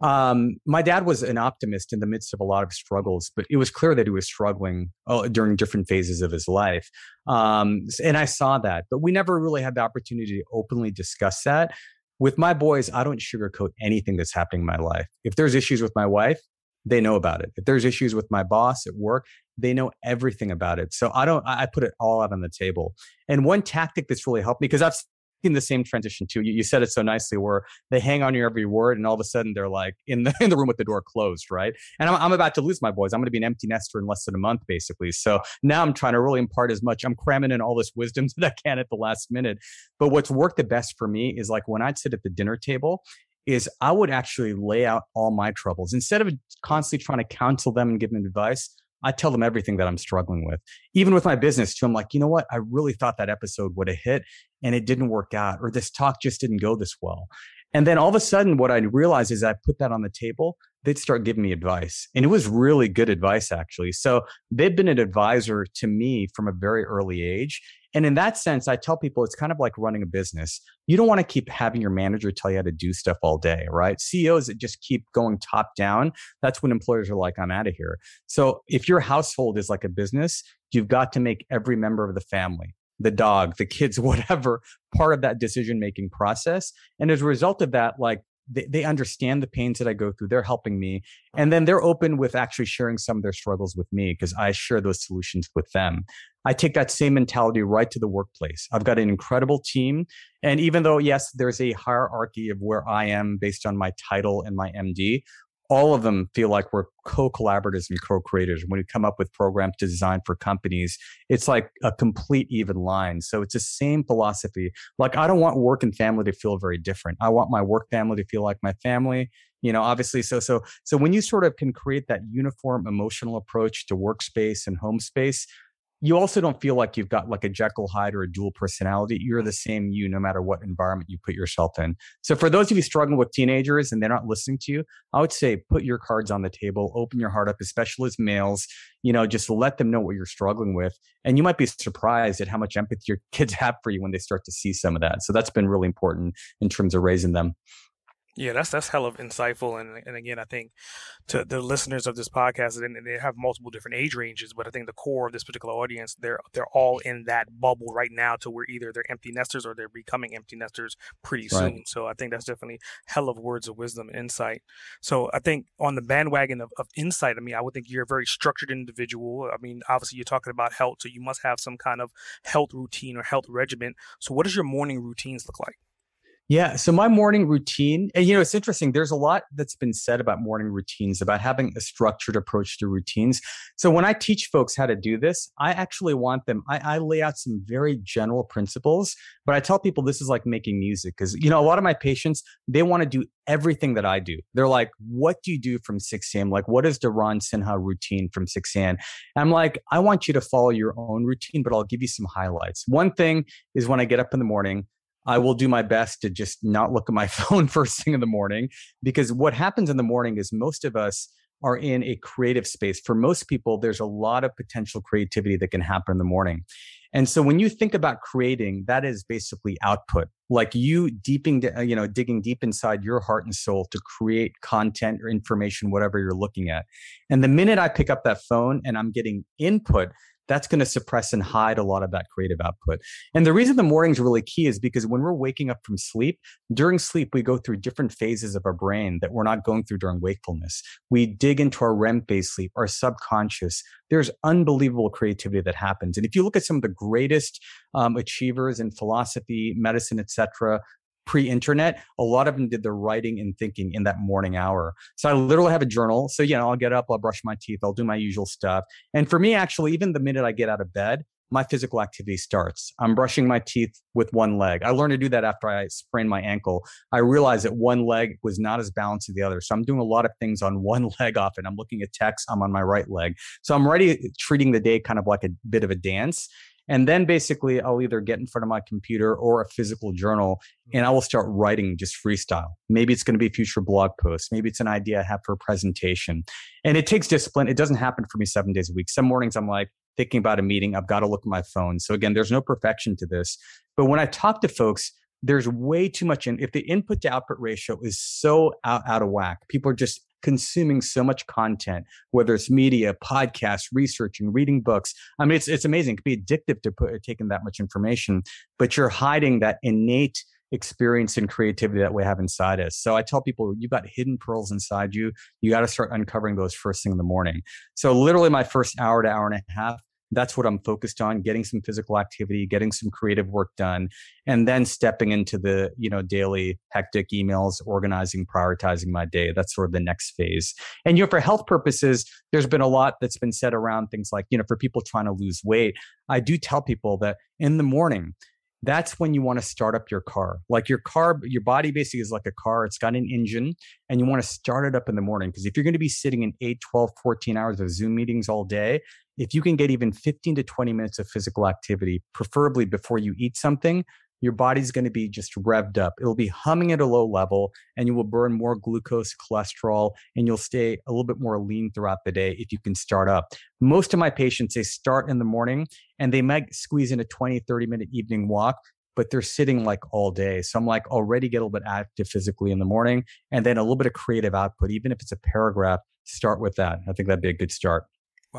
um, my dad was an optimist in the midst of a lot of struggles, but it was clear that he was struggling uh, during different phases of his life. Um, and I saw that, but we never really had the opportunity to openly discuss that. With my boys, I don't sugarcoat anything that's happening in my life. If there's issues with my wife, they know about it. If there's issues with my boss at work, they know everything about it. So I don't, I put it all out on the table. And one tactic that's really helped me, because I've seen the same transition too. You, you, said it so nicely where they hang on your every word and all of a sudden they're like in the, *laughs* in the room with the door closed, right? And I'm, I'm about to lose my boys. I'm going to be an empty nester in less than a month, basically. So now I'm trying to really impart as much. I'm cramming in all this wisdom *laughs* that I can at the last minute. But what's worked the best for me is like when I'd sit at the dinner table is I would actually lay out all my troubles instead of constantly trying to counsel them and give them advice. I tell them everything that I'm struggling with. Even with my business too, I'm like, you know what? I really thought that episode would have hit and it didn't work out, or this talk just didn't go this well. And then all of a sudden, what I realized is I put that on the table, they'd start giving me advice. And it was really good advice, actually. So they've been an advisor to me from a very early age. And in that sense, I tell people it's kind of like running a business. You don't want to keep having your manager tell you how to do stuff all day, right? CEOs that just keep going top down, that's when employers are like, I'm out of here. So if your household is like a business, you've got to make every member of the family, the dog, the kids, *laughs* whatever, part of that decision making process. And as a result of that, like they, they understand the pains that I go through. They're helping me. And then they're open with actually sharing some of their struggles with me because I share those solutions with them. I take that same mentality right to the workplace. I've got an incredible team. And even though, yes, there's a hierarchy of where I am based on my title and my MD, all of them feel like we're co-collaborators and co-creators. When we come up with programs to design for companies, it's like a complete even line. So it's the same philosophy. Like I don't want work and family to feel very different. I want my work family to feel like my family. You know, obviously, so so so when you sort of can create that uniform emotional approach to workspace and home space, you also don't feel like you've got like a Jekyll Hyde or a dual personality. You're the same you no matter what environment you put yourself in. So for those of you struggling with teenagers and they're not listening to you, I would say put your cards on the table, open your heart up, especially as males, you know, just let them know what you're struggling with. And you might be surprised at how much empathy your kids *laughs* have for you when they start to see some of that. So that's been really important in terms of raising them. Yeah, that's that's hell of insightful, and and again, I think to the listeners of this podcast, and they have multiple different age ranges, but I think the core of this particular audience, they're they're all in that bubble right now, to where either they're empty nesters or they're becoming empty nesters pretty right. soon. So I think that's definitely hell of words of wisdom, insight. So I think on the bandwagon of, of insight, I mean, I would think you're a very structured individual. I mean, obviously you're talking about health, so you must have some kind of health routine or health regimen. So what does your morning routines look like? Yeah. So my morning routine, and you know, it's interesting. There's a lot that's been said about morning routines, about having a structured approach to routines. So when I teach folks how to do this, I actually want them, I, I lay out some very general principles, but I tell people this is like making music because, you know, a lot of my patients, they want to do everything that I do. They're like, what do you do from 6 a.m.? Like, what is the Ronesh Sinha routine from 6 a.m.? I'm like, I want you to follow your own routine, but I'll give you some highlights. One thing is when I get up in the morning, I will do my best to just not look at my *laughs* phone first thing in the morning because what happens in the morning is most of us are in a creative space. For most people, there's a lot of potential creativity that can happen in the morning. And so when you think about creating, that is basically output, like you deeping, uh, you know, digging deep inside your heart and soul to create content or information, whatever you're looking at. And the minute I pick up that phone and I'm getting input, that's going to suppress and hide a lot of that creative output. And the reason the morning's really key is because when we're waking up from sleep, during sleep, we go through different phases of our brain that we're not going through during wakefulness. We dig into our REM phase sleep, our subconscious. There's unbelievable creativity that happens. And if you look at some of the greatest um, achievers in philosophy, medicine, etc., pre-internet, a lot of them did their writing and thinking in that morning hour. So I literally have a journal. So you know, I'll get up, I'll brush my teeth, I'll do my usual stuff. And for me, actually, even the minute I get out of bed, my physical activity starts. I'm brushing my teeth with one leg. I learned to do that after I sprained my ankle. I realized that one leg was not as balanced as the other. So I'm doing a lot of things on *laughs* one leg often. I'm looking at text, I'm on my right leg. So I'm already treating the day kind of like a bit of a dance. And then basically, I'll either get in front of my computer or a physical journal and I mm-hmm. will start writing just freestyle. Maybe it's going to be a future blog post. Maybe it's an idea I have for a presentation. And it takes discipline. It doesn't happen for me seven days a week. Some mornings I'm like, thinking about a meeting, I've got to look at my phone. So again, there's no perfection to this. But when I talk to folks, there's way too much in if the input to output ratio is so out, out of whack people are just consuming so much content whether it's media podcasts researching reading books i mean it's, it's amazing it can be addictive to put taking that much information but you're hiding that innate experience and creativity that we have inside us. So I tell people, you've got hidden pearls inside you. You got to start uncovering those first thing in the morning. So literally my first hour to hour and a half, that's what I'm focused on, getting some physical activity, getting some creative work done, and then stepping into the, you know, daily hectic emails, organizing, prioritizing my day. That's sort of the next phase. And, you know, for health purposes, there's been a lot that's been said around things like, you know, for people trying to lose weight. I do tell people that in the morning, that's when you want to start up your car. Like your car, your body basically is like a car. It's got an engine and you want to start it up in the morning. Because if you're going to be sitting in 8, 12, 14 hours of Zoom meetings all day, if you can get even 15 to 20 minutes of physical activity, preferably before you eat something, your body's going to be just revved up. It'll be humming at a low level and you will burn more glucose, cholesterol, and you'll stay a little bit more lean throughout the day if you can start up. Most of my patients, they start in the morning and they might squeeze in a 20, 30 minute evening walk, but they're sitting like all day. So I'm like, already get a little bit active physically in the morning and then a little bit of creative output, even if it's a paragraph, start with that. I think that'd be a good start.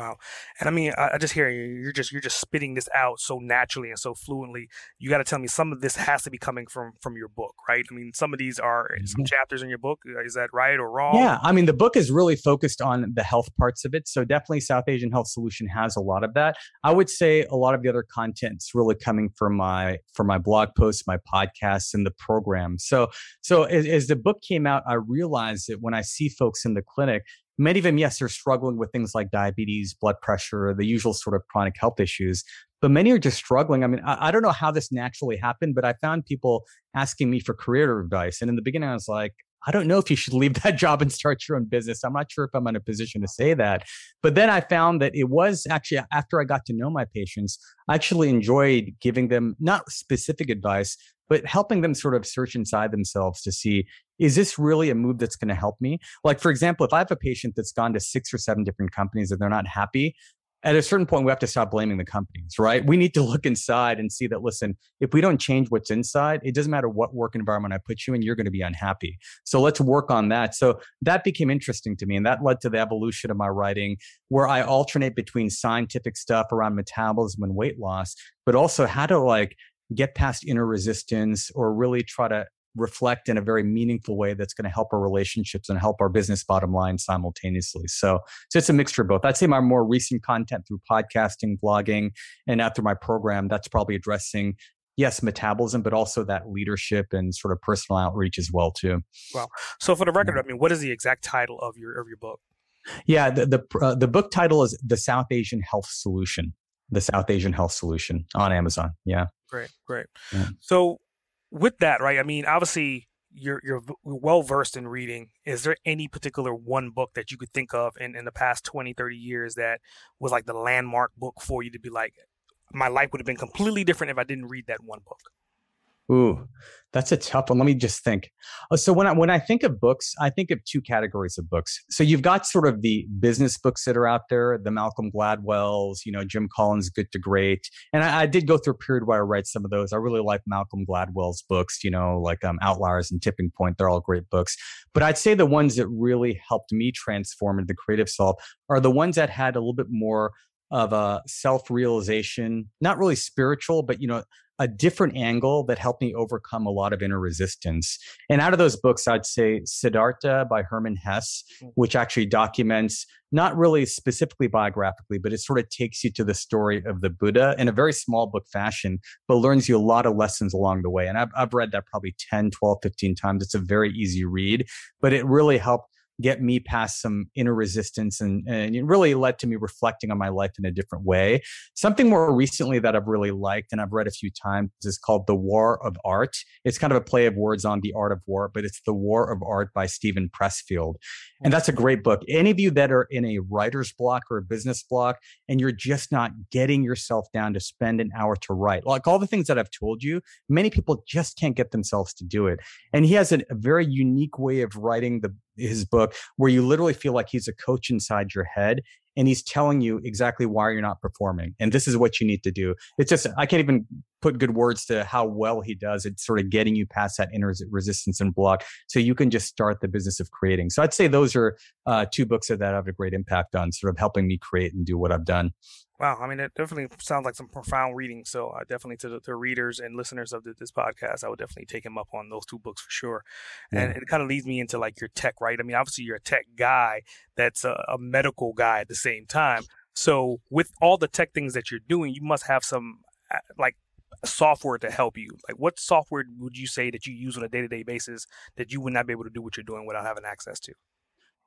Wow. And I mean, I, I just hear you. You're just you're just spitting this out so naturally and so fluently. You got to tell me some of this has to be coming from from your book, right? I mean, some of these are some mm-hmm. chapters in your book. Uh, is that right or wrong? Yeah, I mean, the book is really focused on the health parts of it. So definitely, South Asian Health Solution has a lot of that. I would say a lot of the other content's really coming from my from my blog posts, my podcasts, and the program. So so as, as the book came out, I realized that when I see folks in the clinic, Many of them, yes, are struggling with things like diabetes, blood pressure, the usual sort of chronic health issues. But many are just struggling. I mean, I, I don't know how this naturally happened, but I found people asking me for career advice. And in the beginning, I was like, I don't know if you should leave that job and start your own business. I'm not sure if I'm in a position to say that. But then I found that it was actually after I got to know my patients, I actually enjoyed giving them not specific advice, but helping them sort of search inside themselves to see is this really a move that's going to help me? Like, for example, if I have a patient that's gone to six or seven different companies and they're not happy, at a certain point, we have to stop blaming the companies, right? We need to look inside and see that, listen, if we don't change what's inside, it doesn't matter what work environment I put you in, you're going to be unhappy. So let's work on that. So that became interesting to me. And that led to the evolution of my writing, where I alternate between scientific stuff around metabolism and weight loss, but also how to like get past inner resistance or really try to reflect in a very meaningful way that's going to help our relationships and help our business bottom line simultaneously. So, so it's a mixture of both. I'd say my more recent content through podcasting, blogging, and after my program, that's probably addressing yes, metabolism, but also that leadership and sort of personal outreach as well too. Wow. So for the record, I mean, what is the exact title of your of your book? Yeah, the the, uh, the book title is The South Asian Health Solution. The South Asian Health Solution on Amazon. Yeah. Great, great. Yeah. So with that, right? I mean, obviously you're you're well versed in reading. Is there any particular one book that you could think of in, in the past 20, 30 years that was like the landmark book for you to be like, my life would have been completely different if I didn't read that one book? Ooh, that's a tough one. Let me just think. Uh, so when I when I think of books, I think of two categories of books. So you've got sort of the business books that are out there, the Malcolm Gladwell's, you know, Jim Collins' Good to Great, and I, I did go through a period where I read some of those. I really like Malcolm Gladwell's books, you know, like um, Outliers and Tipping Point. They're all great books. But I'd say the ones that really helped me transform into the creative self are the ones that had a little bit more of a self realization, not really spiritual, but you know, a different angle that helped me overcome a lot of inner resistance. And out of those books, I'd say Siddhartha by Hermann Hesse, mm. which actually documents not really specifically biographically, but it sort of takes you to the story of the Buddha in a very small book fashion, but learns you a lot of lessons along the way. And I've, I've read that probably 10, 12, 15 times. It's a very easy read, but it really helped get me past some inner resistance and, and it really led to me reflecting on my life in a different way. Something more recently that I've really liked and I've read a few times is called The War of Art. It's kind of a play of words on the art of war, but it's The War of Art by Steven Pressfield. And that's a great book. Any of you that are in a writer's block or a business block and you're just not getting yourself down to spend an hour to write, like all the things that I've told you, many people just can't get themselves to do it. And he has a, a very unique way of writing the his book where you literally feel like he's a coach inside your head and he's telling you exactly why you're not performing and this is what you need to do it's just i can't even put good words to how well he does it's sort of getting you past that inner resistance and block so you can just start the business of creating so i'd say those are uh, two books that have a great impact on sort of helping me create and do what i've done Wow, I mean, it definitely sounds like some profound reading. So, uh, definitely to the to readers and listeners of the, this podcast, I would definitely take him up on those two books for sure. Yeah. And it kind of leads me into like your tech, right? I mean, obviously you're a tech guy that's a, a, medical guy at the same time. So, with all the tech things that you're doing, you must have some uh, like software to help you. Like, what software would you say that you use on a day to day basis that you would not be able to do what you're doing without having access to?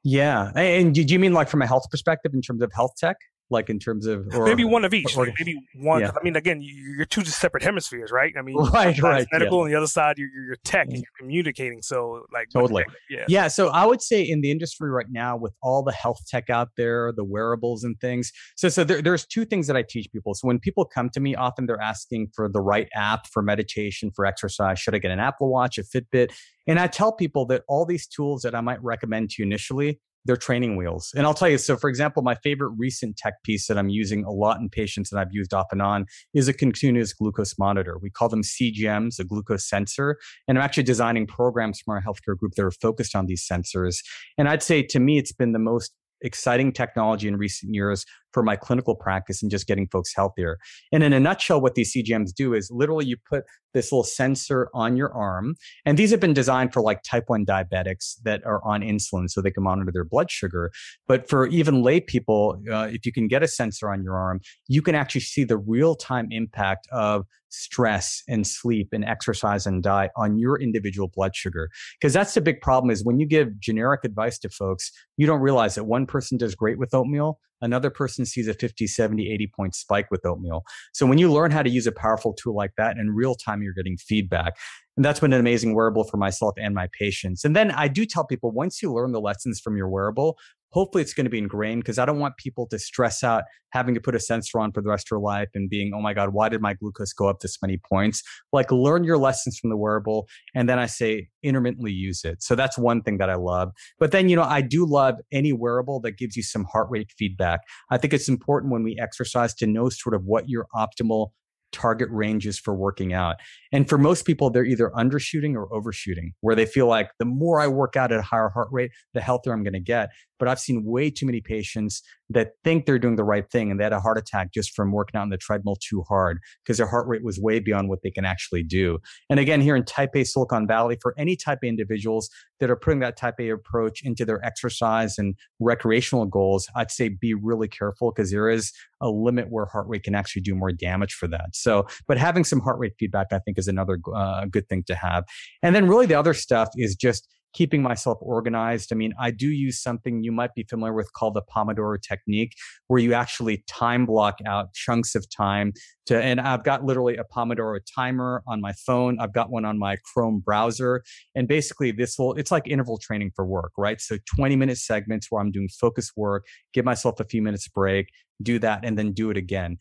Yeah, and do you mean like from a health perspective in terms of health tech? Like in terms of *laughs* or, maybe one of each. or, like maybe one yeah. i mean again you're two separate hemispheres right? I mean *laughs* right right medical yeah. on the other side you're, you're tech and mm. you're communicating so like totally. yeah. Yeah so i would say in the industry right now with all the health tech out there the wearables and things so so there, there's two things that i teach people. So when people come to me often they're asking for the right app for meditation for exercise. Should i get an apple watch a fitbit? And i tell people that all these tools that i might recommend to you initially they're training wheels. And I'll tell you, so for example, my favorite recent tech piece that I'm using a lot in patients and I've used off and on is a continuous glucose monitor. We call them CGMs, a glucose sensor. And I'm actually designing programs from our healthcare group that are focused on these sensors. And I'd say to me, it's been the most exciting technology in recent years for my clinical practice and just getting folks healthier. And in a nutshell, what these CGMs do is literally you put this little sensor on your arm. And these have been designed for like type 1 diabetics that are on insulin so they can monitor their blood sugar. But for even lay people, uh, if you can get a sensor on your arm, you can actually see the real time impact of stress and sleep and exercise and diet on your individual blood sugar because that's the big problem is when you give generic advice to folks you don't realize that one person does great with oatmeal another person sees a 50 70 80 point spike with oatmeal so when you learn how to use a powerful tool like that in real time you're getting feedback and that's been an amazing wearable for myself and my patients. And then I do tell people once you learn the lessons from your wearable, hopefully it's going to be ingrained because I don't want people to stress out having to put a sensor on for the rest of their life and being, oh my God, why did my glucose go up this many points? Like learn your lessons from the wearable. And then I say intermittently use it. So that's one thing that I love. But then, you know, I do love any wearable that gives you some heart rate feedback. I think it's important when we exercise to know sort of what your optimal target ranges for working out. And for most people, they're either undershooting or overshooting, where they feel like the more I work out at a higher heart rate, the healthier I'm going to get. But I've seen way too many patients that think they're doing the right thing and they had a heart attack just from working out on the treadmill too hard because their heart rate was way beyond what they can actually do. And again, here in Type A Silicon Valley, for any Type A individuals that are putting that Type A approach into their exercise and recreational goals, I'd say be really careful because there is a limit where heart rate can actually do more damage for that. So, but having some heart rate feedback, I think, is another uh, good thing to have. And then really the other stuff is just keeping myself organized. I mean, I do use something you might be familiar with called the Pomodoro technique, where you actually time block out chunks of time to, and I've got literally a Pomodoro timer on my phone. I've got one on my Chrome browser. And basically this will, it's like interval training for work, right? So 20 minute segments where I'm doing focus work, give myself a few minutes break, do that, and then do it again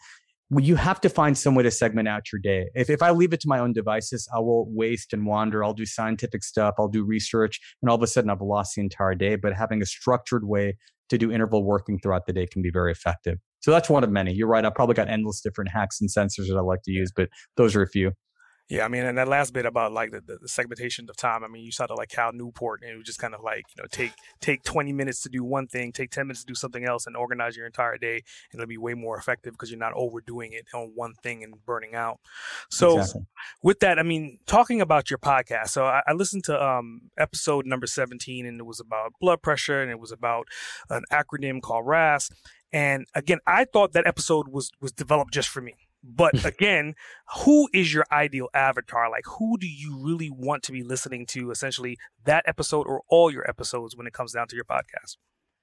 you have to find some way to segment out your day. If, if I leave it to my own devices, I will waste and wander. I'll do scientific stuff. I'll do research and all of a sudden I've lost the entire day. But having a structured way to do interval working throughout the day can be very effective. So that's one of many. You're right. I've probably got endless different hacks and sensors that I like to use, but those are a few. Yeah, I mean, and that last bit about like the, the, segmentation of time. I mean, you saw the like Cal Newport, and it was just kind of like you know take take twenty minutes to do one thing, take ten minutes to do something else, and organize your entire day, and it'll be way more effective because you're not overdoing it on one thing and burning out. So, exactly. with that, I mean, talking about your podcast. So I, I listened to um, episode number seventeen, and it was about blood pressure, and it was about an acronym called RAS. And again, I thought that episode was was developed just for me. But *laughs* again, who is your ideal avatar? Like, who do you really want to be listening to essentially that episode or all your episodes when it comes down to your podcast?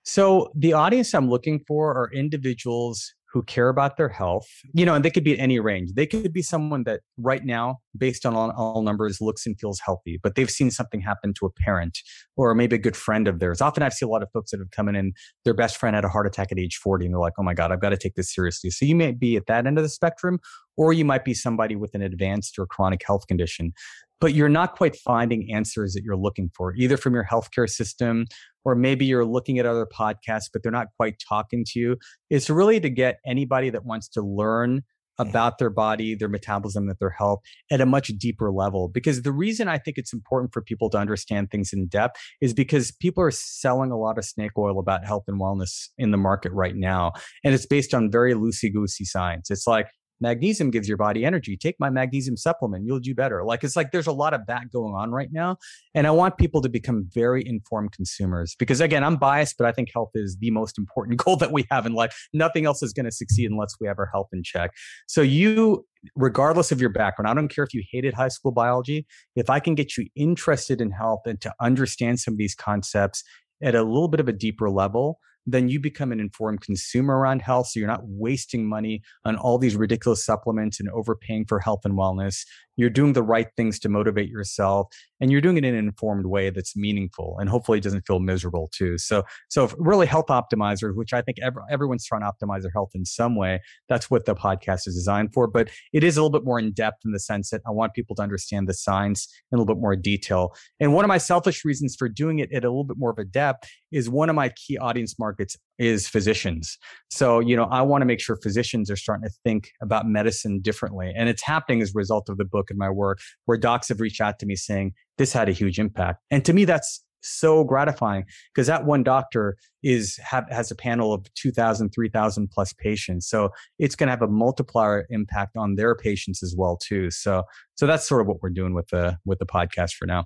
So, the audience I'm looking for are individuals who care about their health, you know, and they could be at any range. They could be someone that right now, based on all, all, numbers, looks and feels healthy, but they've seen something happen to a parent or maybe a good friend of theirs. Often I've seen a lot of folks that have come in and their best friend had a heart attack at age 40 and they're like, oh my God, I've got to take this seriously. So you may be at that end of the spectrum, or you might be somebody with an advanced or chronic health condition but you're not quite finding answers that you're looking for, either from your healthcare system or maybe you're looking at other podcasts, but they're not quite talking to you. It's really to get anybody that wants to learn about their body, their metabolism, that their health at a much deeper level. Because the reason I think it's important for people to understand things in depth is because people are selling a lot of snake oil about health and wellness in the market right now. And it's based on very loosey goosey science. It's like, magnesium gives your body energy. Take my magnesium supplement, you'll do better. Like it's like there's a lot of that going on right now. And I want people to become very informed consumers because again, I'm biased, but I think health is the most important *laughs* goal that we have in life. Nothing else is going to succeed unless we have our health in check. So you regardless of your background, I don't care if you hated high school biology, if I can get you interested in health and to understand some of these concepts at a little bit of a deeper level, then you become an informed consumer around health. So you're not wasting money on all these ridiculous supplements and overpaying for health and wellness. You're doing the right things to motivate yourself and you're doing it in an informed way that's meaningful and hopefully doesn't feel miserable too. So, so really health optimizer, which I think every, everyone's trying to optimize their health in some way. That's what the podcast is designed for, but it is a little bit more in depth in the sense that I want people to understand the science in a little bit more detail. And one of my selfish reasons for doing it at a little bit more of a depth is one of my key audience markets is physicians. So, you know, I want to make sure physicians are starting to think about medicine differently. And it's happening as a result of the book and my work where docs have reached out to me saying, this had a huge impact. And to me, that's so gratifying because that one doctor is have, has a panel of 2000 3000 plus patients so it's going to have a multiplier impact on their patients as well too so so that's sort of what we're doing with the with the podcast for now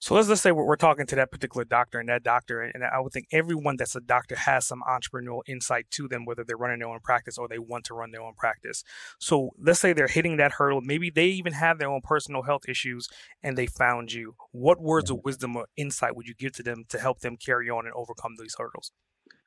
so let's just say we're, we're talking to that particular doctor and that doctor, and I would think everyone that's a doctor has some entrepreneurial insight to them, whether they're running their own practice or they want to run their own practice. So let's say they're hitting that hurdle. Maybe they even have their own personal health issues and they found you. What words of wisdom or insight would you give to them to help them carry on and overcome these hurdles?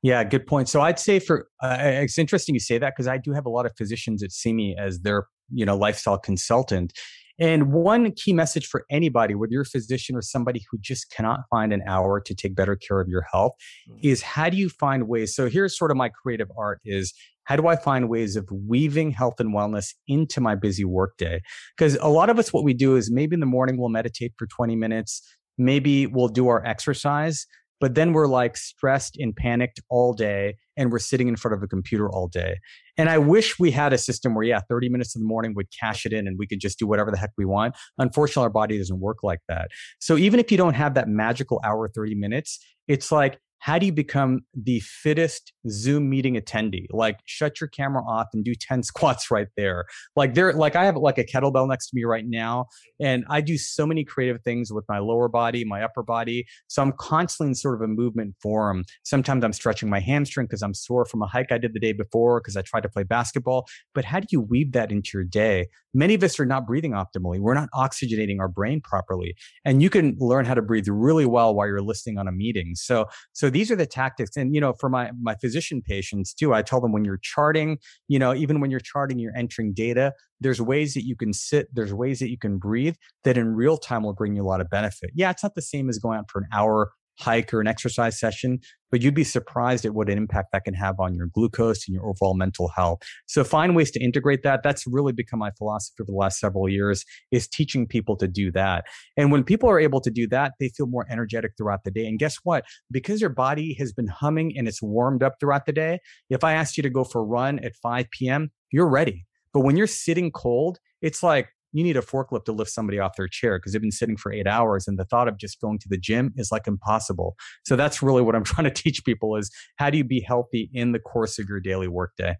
Yeah, good point. So I'd say for uh, it's interesting you say that because I do have a lot of physicians that see me as their you know lifestyle consultant and one key message for anybody, whether you're a physician or somebody who just cannot find an hour to take better care of your health, mm-hmm. is how do you find ways? So here's sort of my creative art is how do I find ways of weaving health and wellness into my busy workday? Because a lot of us, what we do is maybe in the morning we'll meditate for 20 minutes. Maybe we'll do our exercise, but then we're like stressed and panicked all day and we're sitting in front of a computer all day. And I wish we had a system where, yeah, 30 minutes in the morning would cash it in and we could just do whatever the heck we want. Unfortunately, our body doesn't work like that. So even if you don't have that magical hour, 30 minutes, it's like how do you become the fittest Zoom meeting attendee? Like shut your camera off and do 10 *laughs* squats right there. Like there, like I have like a kettlebell next to me right now. And I do so many creative things with my lower body, my upper body. So I'm constantly in sort of a movement form. Sometimes I'm stretching my hamstring because I'm sore from a hike I did the day before because I tried to play basketball. But how do you weave that into your day? Many of us are not breathing optimally. We're not oxygenating our brain properly. And you can learn how to breathe really well while you're listening on a meeting. So, so these are the tactics. And, you know, for my, my physician patients too, I tell them when you're charting, you know, even when you're charting, you're entering data, there's ways that you can sit, there's ways that you can breathe that in real time will bring you a lot of benefit. Yeah, it's not the same as going out for an hour hike or an exercise session, but you'd be surprised at what an impact that can have on your glucose and your overall mental health. So find ways to integrate that. That's really become my philosophy for the last several years is teaching people to do that. And when people are able to do that, they feel more energetic throughout the day. And guess what? Because your body has been humming and it's warmed up throughout the day, if I asked you to go for a run at 5 p.m., you're ready. But when you're sitting cold, it's like you need a forklift to lift somebody off their chair because they've been sitting for eight hours and the thought of just going to the gym is like impossible. So that's really what I'm *laughs* trying to teach people is how do you be healthy in the course of your daily workday?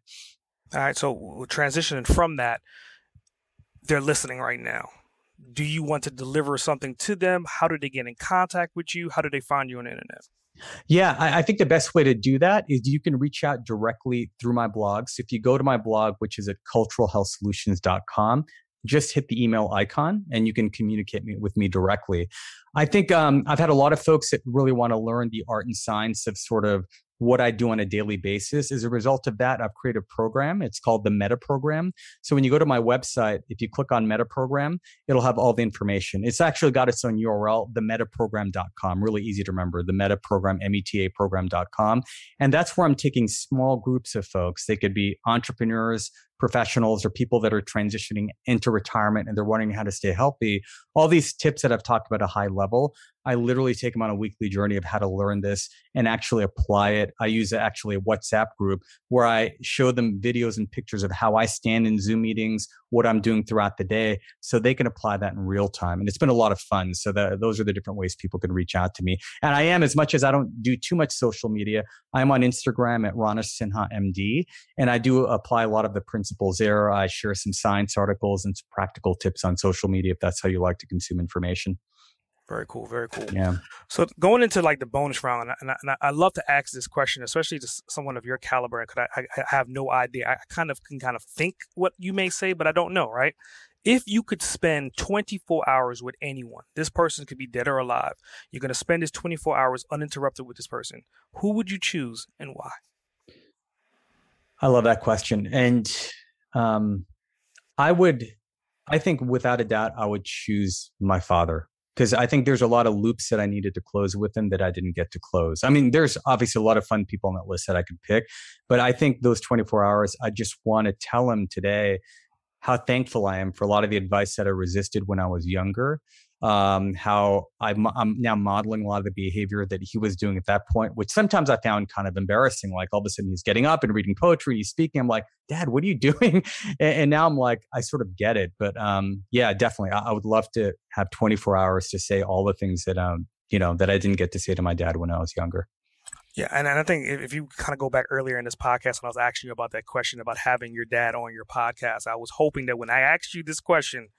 All right. So transitioning from that, they're listening right now. Do you want to deliver something to them? How do they get in contact with you? How do they find you on the internet? Yeah, I, I, think the best way to do that is you can reach out directly through my blog. So If you go to my blog, which is at culturalhealthsolutions.com, just hit the email icon and you can communicate me, with me directly. I think um, I've had a lot of folks that really want to learn the art and science of sort of what I do on a daily basis. As a result of that, I've created a program. It's called the Meta Program. So when you go to my website, if you click on Meta Program, it'll have all the information. It's actually got its own URL, themetaprogram.com. Really easy to remember. The Meta Program, M-E-T-A program.com. And that's where I'm taking small groups of folks. They could be entrepreneurs, professionals or people that are transitioning into retirement and they're wondering how to stay healthy. All these tips that I've talked about at a high level, I literally take them on a weekly journey of how to learn this and actually apply it. I use actually a WhatsApp group where I show them videos and pictures of how I stand in Zoom meetings, what I'm doing throughout the day, so they can apply that in real time. And it's been a lot of fun. So those are the different ways people can reach out to me. And I am, as much as I don't do too much social media, I'm on Instagram at Ronesh Sinha MD, and I do apply a lot of the principles there. I share some science articles and some practical tips on social media if that's how you like to consume information. Very cool. Very cool. Yeah. So going into like the bonus round, and I, and I, love to ask this question, especially to someone of your caliber, because I, I, have no idea. I kind of can kind of think what you may say, but I don't know, right? If you could spend 24 hours with anyone, this person could be dead or alive. You're going to spend this 24 hours uninterrupted with this person. Who would you choose and why? I love that question. And um, I would, I think without a doubt, I would choose my father because I think there's a lot of loops that I needed to close with him that I didn't get to close. I mean, there's obviously a lot of fun people on that list that I could pick, but I think those 24 hours, I just want to tell him today how thankful I am for a lot of the advice that I resisted when I was younger um, how I'm, I'm, now modeling a lot of the behavior that he was doing at that point, which sometimes I found kind of embarrassing. Like all of a sudden he's getting up and reading poetry, he's speaking. I'm like, Dad, what are you *laughs* doing? And, and now I'm like, I sort of get it. But um, yeah, definitely, I, I, would love to have 24 hours to say all the things that um, you know that I didn't get to say to my dad when I was younger. Yeah, and, and I think if you kind of go back earlier in this podcast when I was asking you about that question about having your dad on your podcast, I was hoping that when I asked you this question,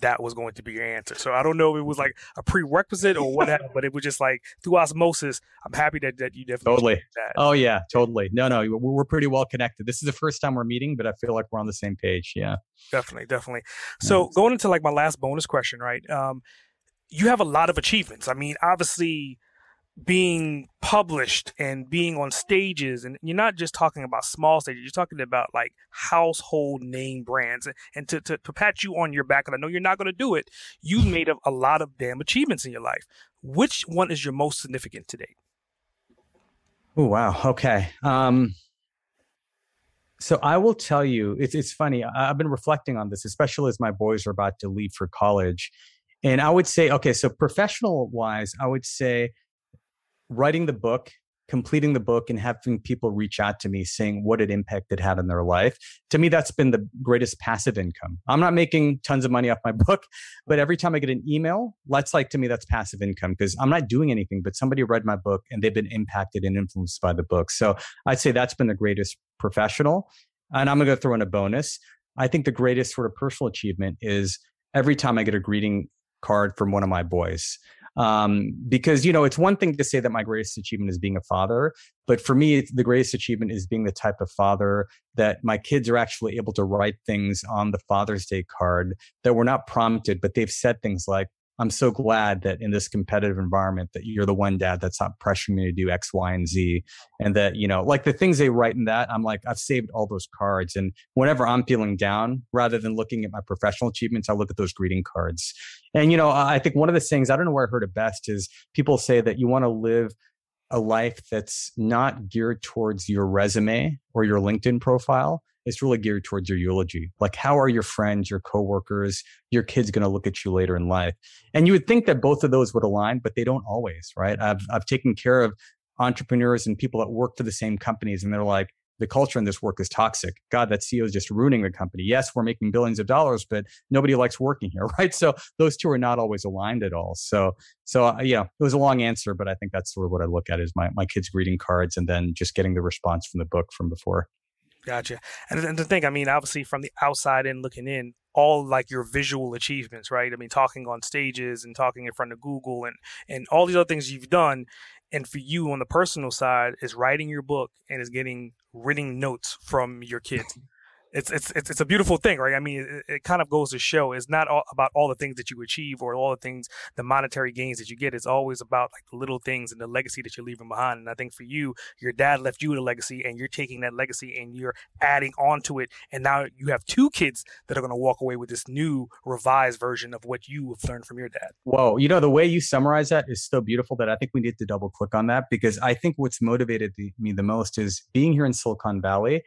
that was going to be your answer. So I don't know if it was like a prerequisite or whatever, but it was just like through osmosis. I'm happy that, that you definitely totally. Oh yeah, totally. No, no, we're pretty well connected. This is the first time we're meeting, but I feel like we're on the same page. Yeah, definitely, definitely. So going into like my last bonus question, right? Um, you have a lot of achievements. I mean, obviously being published and being on stages and you're not just talking about small stages you're talking about like household name brands and to, to, to pat you on your back and i know you're not going to do it you've *laughs* made a, a lot of damn achievements in your life which one is your most significant to date oh wow okay um so I will tell you, it's it's funny. I've been reflecting on this, especially as my boys are about to leave for college, and I would say, okay, so professional wise, I would say writing the book completing the book and having people reach out to me saying what an impact it had on their life to me that's been the greatest passive income. I'm not making tons of money off my *laughs* book but every time i get an email that's like to me that's passive income because i'm not doing anything but somebody read my book and they've been impacted and influenced by the book. So i'd say that's been the greatest professional and i'm going to throw in a bonus. I think the greatest sort of personal achievement is every time i get a greeting card from one of my boys um, because you know it's one thing to say that my greatest achievement is being a father but for me the greatest achievement is being the type of father that my kids are actually able to write things on the father's day card that were not prompted but they've said things like I'm so glad that in this competitive environment that you're the one dad that's not pressuring me to do X, Y, and Z. And that, you know, like the things they write in that, I'm like, I've saved all those cards. And whenever I'm feeling down, rather than looking at my professional achievements, I look at those greeting cards. And, you know, I think one of the things, I don't know where I heard it best is people say that you want to live a life that's not geared towards your resume or your LinkedIn profile, it's really geared towards your eulogy. Like, how are your friends, your coworkers, your kids going to look at you later in life? And you would think that both of those would align, but they don't always, right? I've, I've taken care of entrepreneurs and people that work for the same companies and they're like, the culture in this work is toxic. God, that CEO is just ruining the company. Yes, we're making billions of dollars, but nobody likes working here, *laughs* right? So those two are not always aligned at all. So, so uh, yeah, it was a long answer, but I think that's sort of what I look at is my my kids' greeting cards and then just getting the response from the book from before. Gotcha. And, and to think, I mean, obviously from the outside in looking in, all like your visual achievements, right? I mean, talking on stages and talking in front of Google and and all these other things you've done. And for you on the personal side is writing your book and is getting written notes from your kids it's it's it's, a beautiful thing, right? I mean, it, it, kind of goes to show it's not all about all the things that you achieve or all the things, the monetary gains that you get. It's always about like the little things and the legacy that you're leaving behind. And I think for you, your dad left you a legacy, and you're taking that legacy and you're adding onto it. And now you have two kids that are going to walk away with this new revised version of what you have learned from your dad. Whoa, you know the way you summarize that is so beautiful that I think we need to double click on that because I think what's motivated me the most is being here in Silicon Valley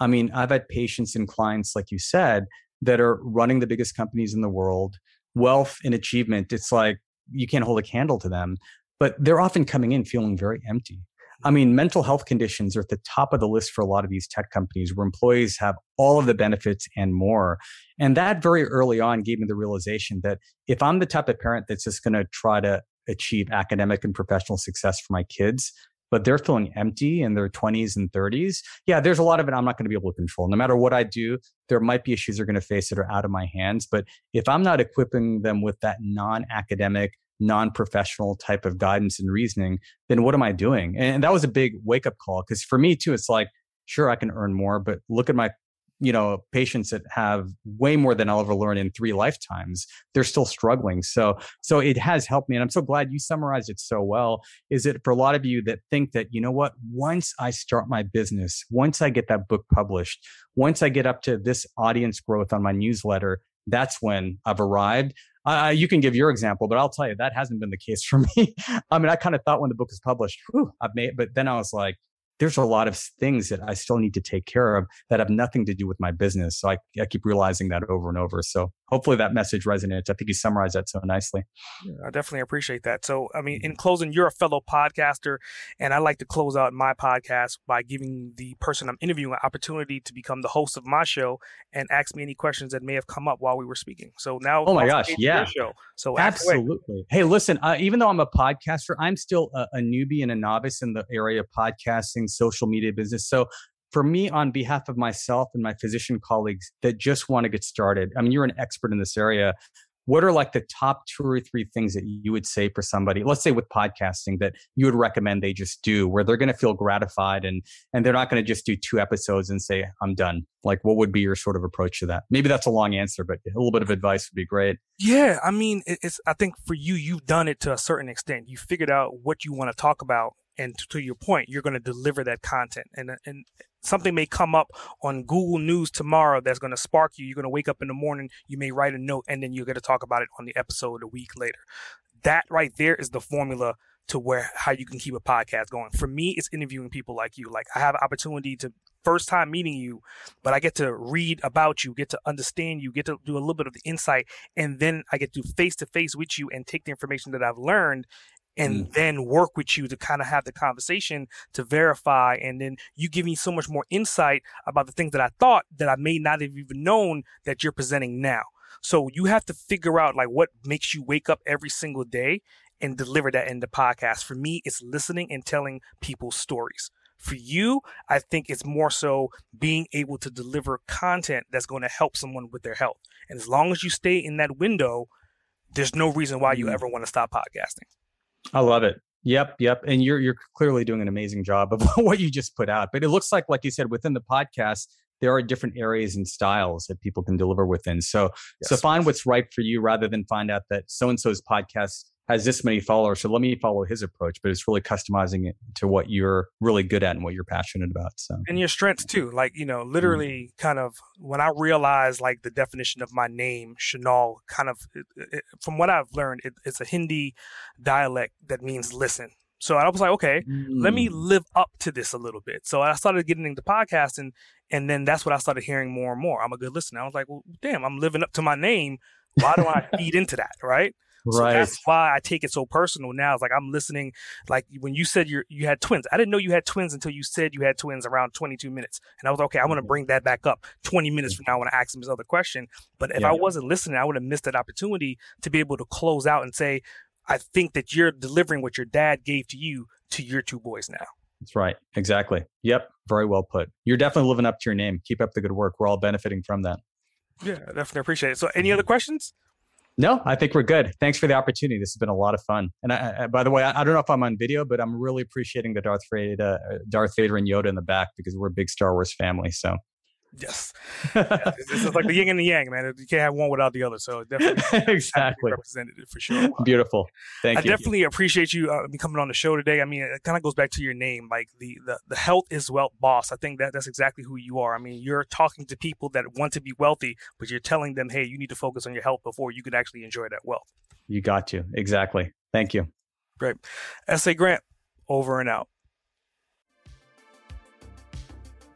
I mean, I've had patients and clients, like you said, that are running the biggest companies in the world, wealth and achievement. It's like you can't hold a candle to them, but they're often coming in feeling very empty. I mean, mental health conditions are at the top of the list for a lot of these tech companies where employees have all of the benefits and more. And that very early on gave me the realization that if I'm the type of parent that's just going to try to achieve academic and professional success for my kids, but they're feeling empty in their 20s and 30s. Yeah, there's a lot of it I'm not going to be able to control. No matter what I do, there might be issues they're going to face that are out of my hands. But if I'm not equipping them with that non academic, non professional type of guidance and reasoning, then what am I doing? And that was a big wake up call because for me too, it's like, sure, I can earn more, but look at my you know patients that have way more than i'll ever learn in three lifetimes they're still struggling. So so it has helped me and i'm so glad you summarized it so well is it for a lot of you that think that you know what? Once i start my business once i get that book published once i get up to this audience growth on my newsletter that's when i've arrived. Uh, you can give your example, but I'll tell you that hasn't been the case for *laughs* me. I mean, I kind of thought when the book was published, I've made, but then I was like, there's a lot of things that I still need to take care of that have nothing to do with my business. So I, I keep realizing that over and over. So hopefully that message resonates. I think you summarized that so nicely. Yeah, I definitely appreciate that. So, I mean, in mm-hmm. closing, you're a fellow podcaster, and I like to close out my podcast by giving the person I'm interviewing an opportunity to become the host of my show and ask me any questions that may have come up while we were speaking. So now, oh my gosh, yeah, show. So absolutely. Hey, listen, uh, even though I'm a podcaster, I'm still a, a newbie and a novice in the area of podcasting, social media business. So for me, on behalf of myself and my physician colleagues that just want to get started, I mean, you're an expert in this area. What are like the top two or three things that you would say for somebody, let's say with podcasting, that you would recommend they just do, where they're going to feel gratified and and they're not going to just do two episodes and say I'm done. Like, what would be your sort of approach to that? Maybe that's a long answer, but a little bit of advice would be great. Yeah, I mean, it's. I think for you, you've done it to a certain extent. You figured out what you want to talk about and to, your point, you're going to deliver that content. And and something may come up on Google News tomorrow that's going to spark you. You're going to wake up in the morning, you may write a note, and then you're going to talk about it on the episode a week later. That right there is the formula to where how you can keep a podcast going. For me, it's interviewing people like you. Like I have an opportunity to first time meeting you, but I get to read about you, get to understand you, get to do a little bit of the insight, and then I get to face to face with you and take the information that I've learned and mm. then work with you to kind of have the conversation to verify. And then you give me so much more insight about the things that I thought that I may not have even known that you're presenting now. So you have to figure out like what makes you wake up every single day and deliver that in the podcast. For me, it's listening and telling people stories. For you, I think it's more so being able to deliver content that's going to help someone with their health. And as long as you stay in that window, there's no reason why you mm. ever want to stop podcasting. I love it. Yep, yep. And you're you're clearly doing an amazing job of *laughs* what you just put out. But it looks like, like you said, within the podcast, there are different areas and styles that people can deliver within. So yes. so find what's right for you rather than find out that so and so's podcast has this many followers, so let me follow his approach. But it's really customizing it to what you're really good at and what you're passionate about. So and your strengths too. Like you know, literally, mm-hmm. kind of when I realized like the definition of my name, Chanel, kind of it, it, from what I've learned, it, it's a Hindi dialect that means listen. So I was like, okay, mm. let me mm. live up to this a little bit. So I started getting into podcasting, and then that's what I started hearing more and more. I'm a good listener. I was like, well, damn, I'm living up to my name. Why do I *laughs* feed into that, right? So right. that's why I take it so personal now. It's like I'm listening. Like when you said you you had twins, I didn't know you had twins until you said you had twins around 22 minutes, and I was okay. I'm gonna mm-hmm. bring that back up 20 minutes mm-hmm. from now when I ask him this other question. But if Yeah. I wasn't listening, I would have missed that opportunity to be able to close out and say, I think that you're delivering what your dad gave to you to your two boys now. That's right. Exactly. Yep. Very well put. You're definitely living up to your name. Keep up the good work. We're all benefiting from that. Yeah, definitely appreciate it. So, any other mm-hmm. questions? No, I think we're good. Thanks for the opportunity. This has been a lot of fun. And I, I, by the way, I, I don't know if I'm on video, but I'm really appreciating the Darth Vader, uh, Darth Vader and Yoda in the back because we're a big Star Wars family. So Yes. This is like the yin and the yang, man. You can't have one without the other. So, definitely *laughs* exactly represented for sure. *laughs* beautiful. Thank I you. I definitely appreciate you uh, coming on the show today. I mean, it kind of goes back to your name, like the, the the health is wealth boss. I think that that's exactly who you are. I mean, you're talking to people that want to be wealthy, but you're telling them, hey, you need to focus on your health before you can actually enjoy that wealth. You got you. Exactly. Thank you. Great. S.A. Grant, over and out.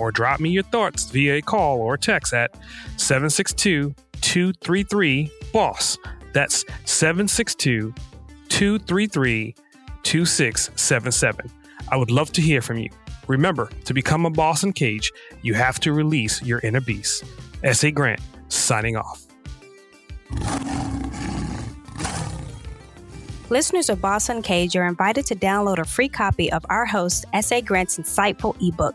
or drop me your thoughts via a call or text at 762 233 BOSS. That's 762 233 2677. I would love to hear from you. Remember, to become a boss uncaged, you have to release your inner beast. S.A. Grant, signing off. Listeners of Boss Uncaged are invited to download a free copy of our host, S.A. Grant's insightful ebook,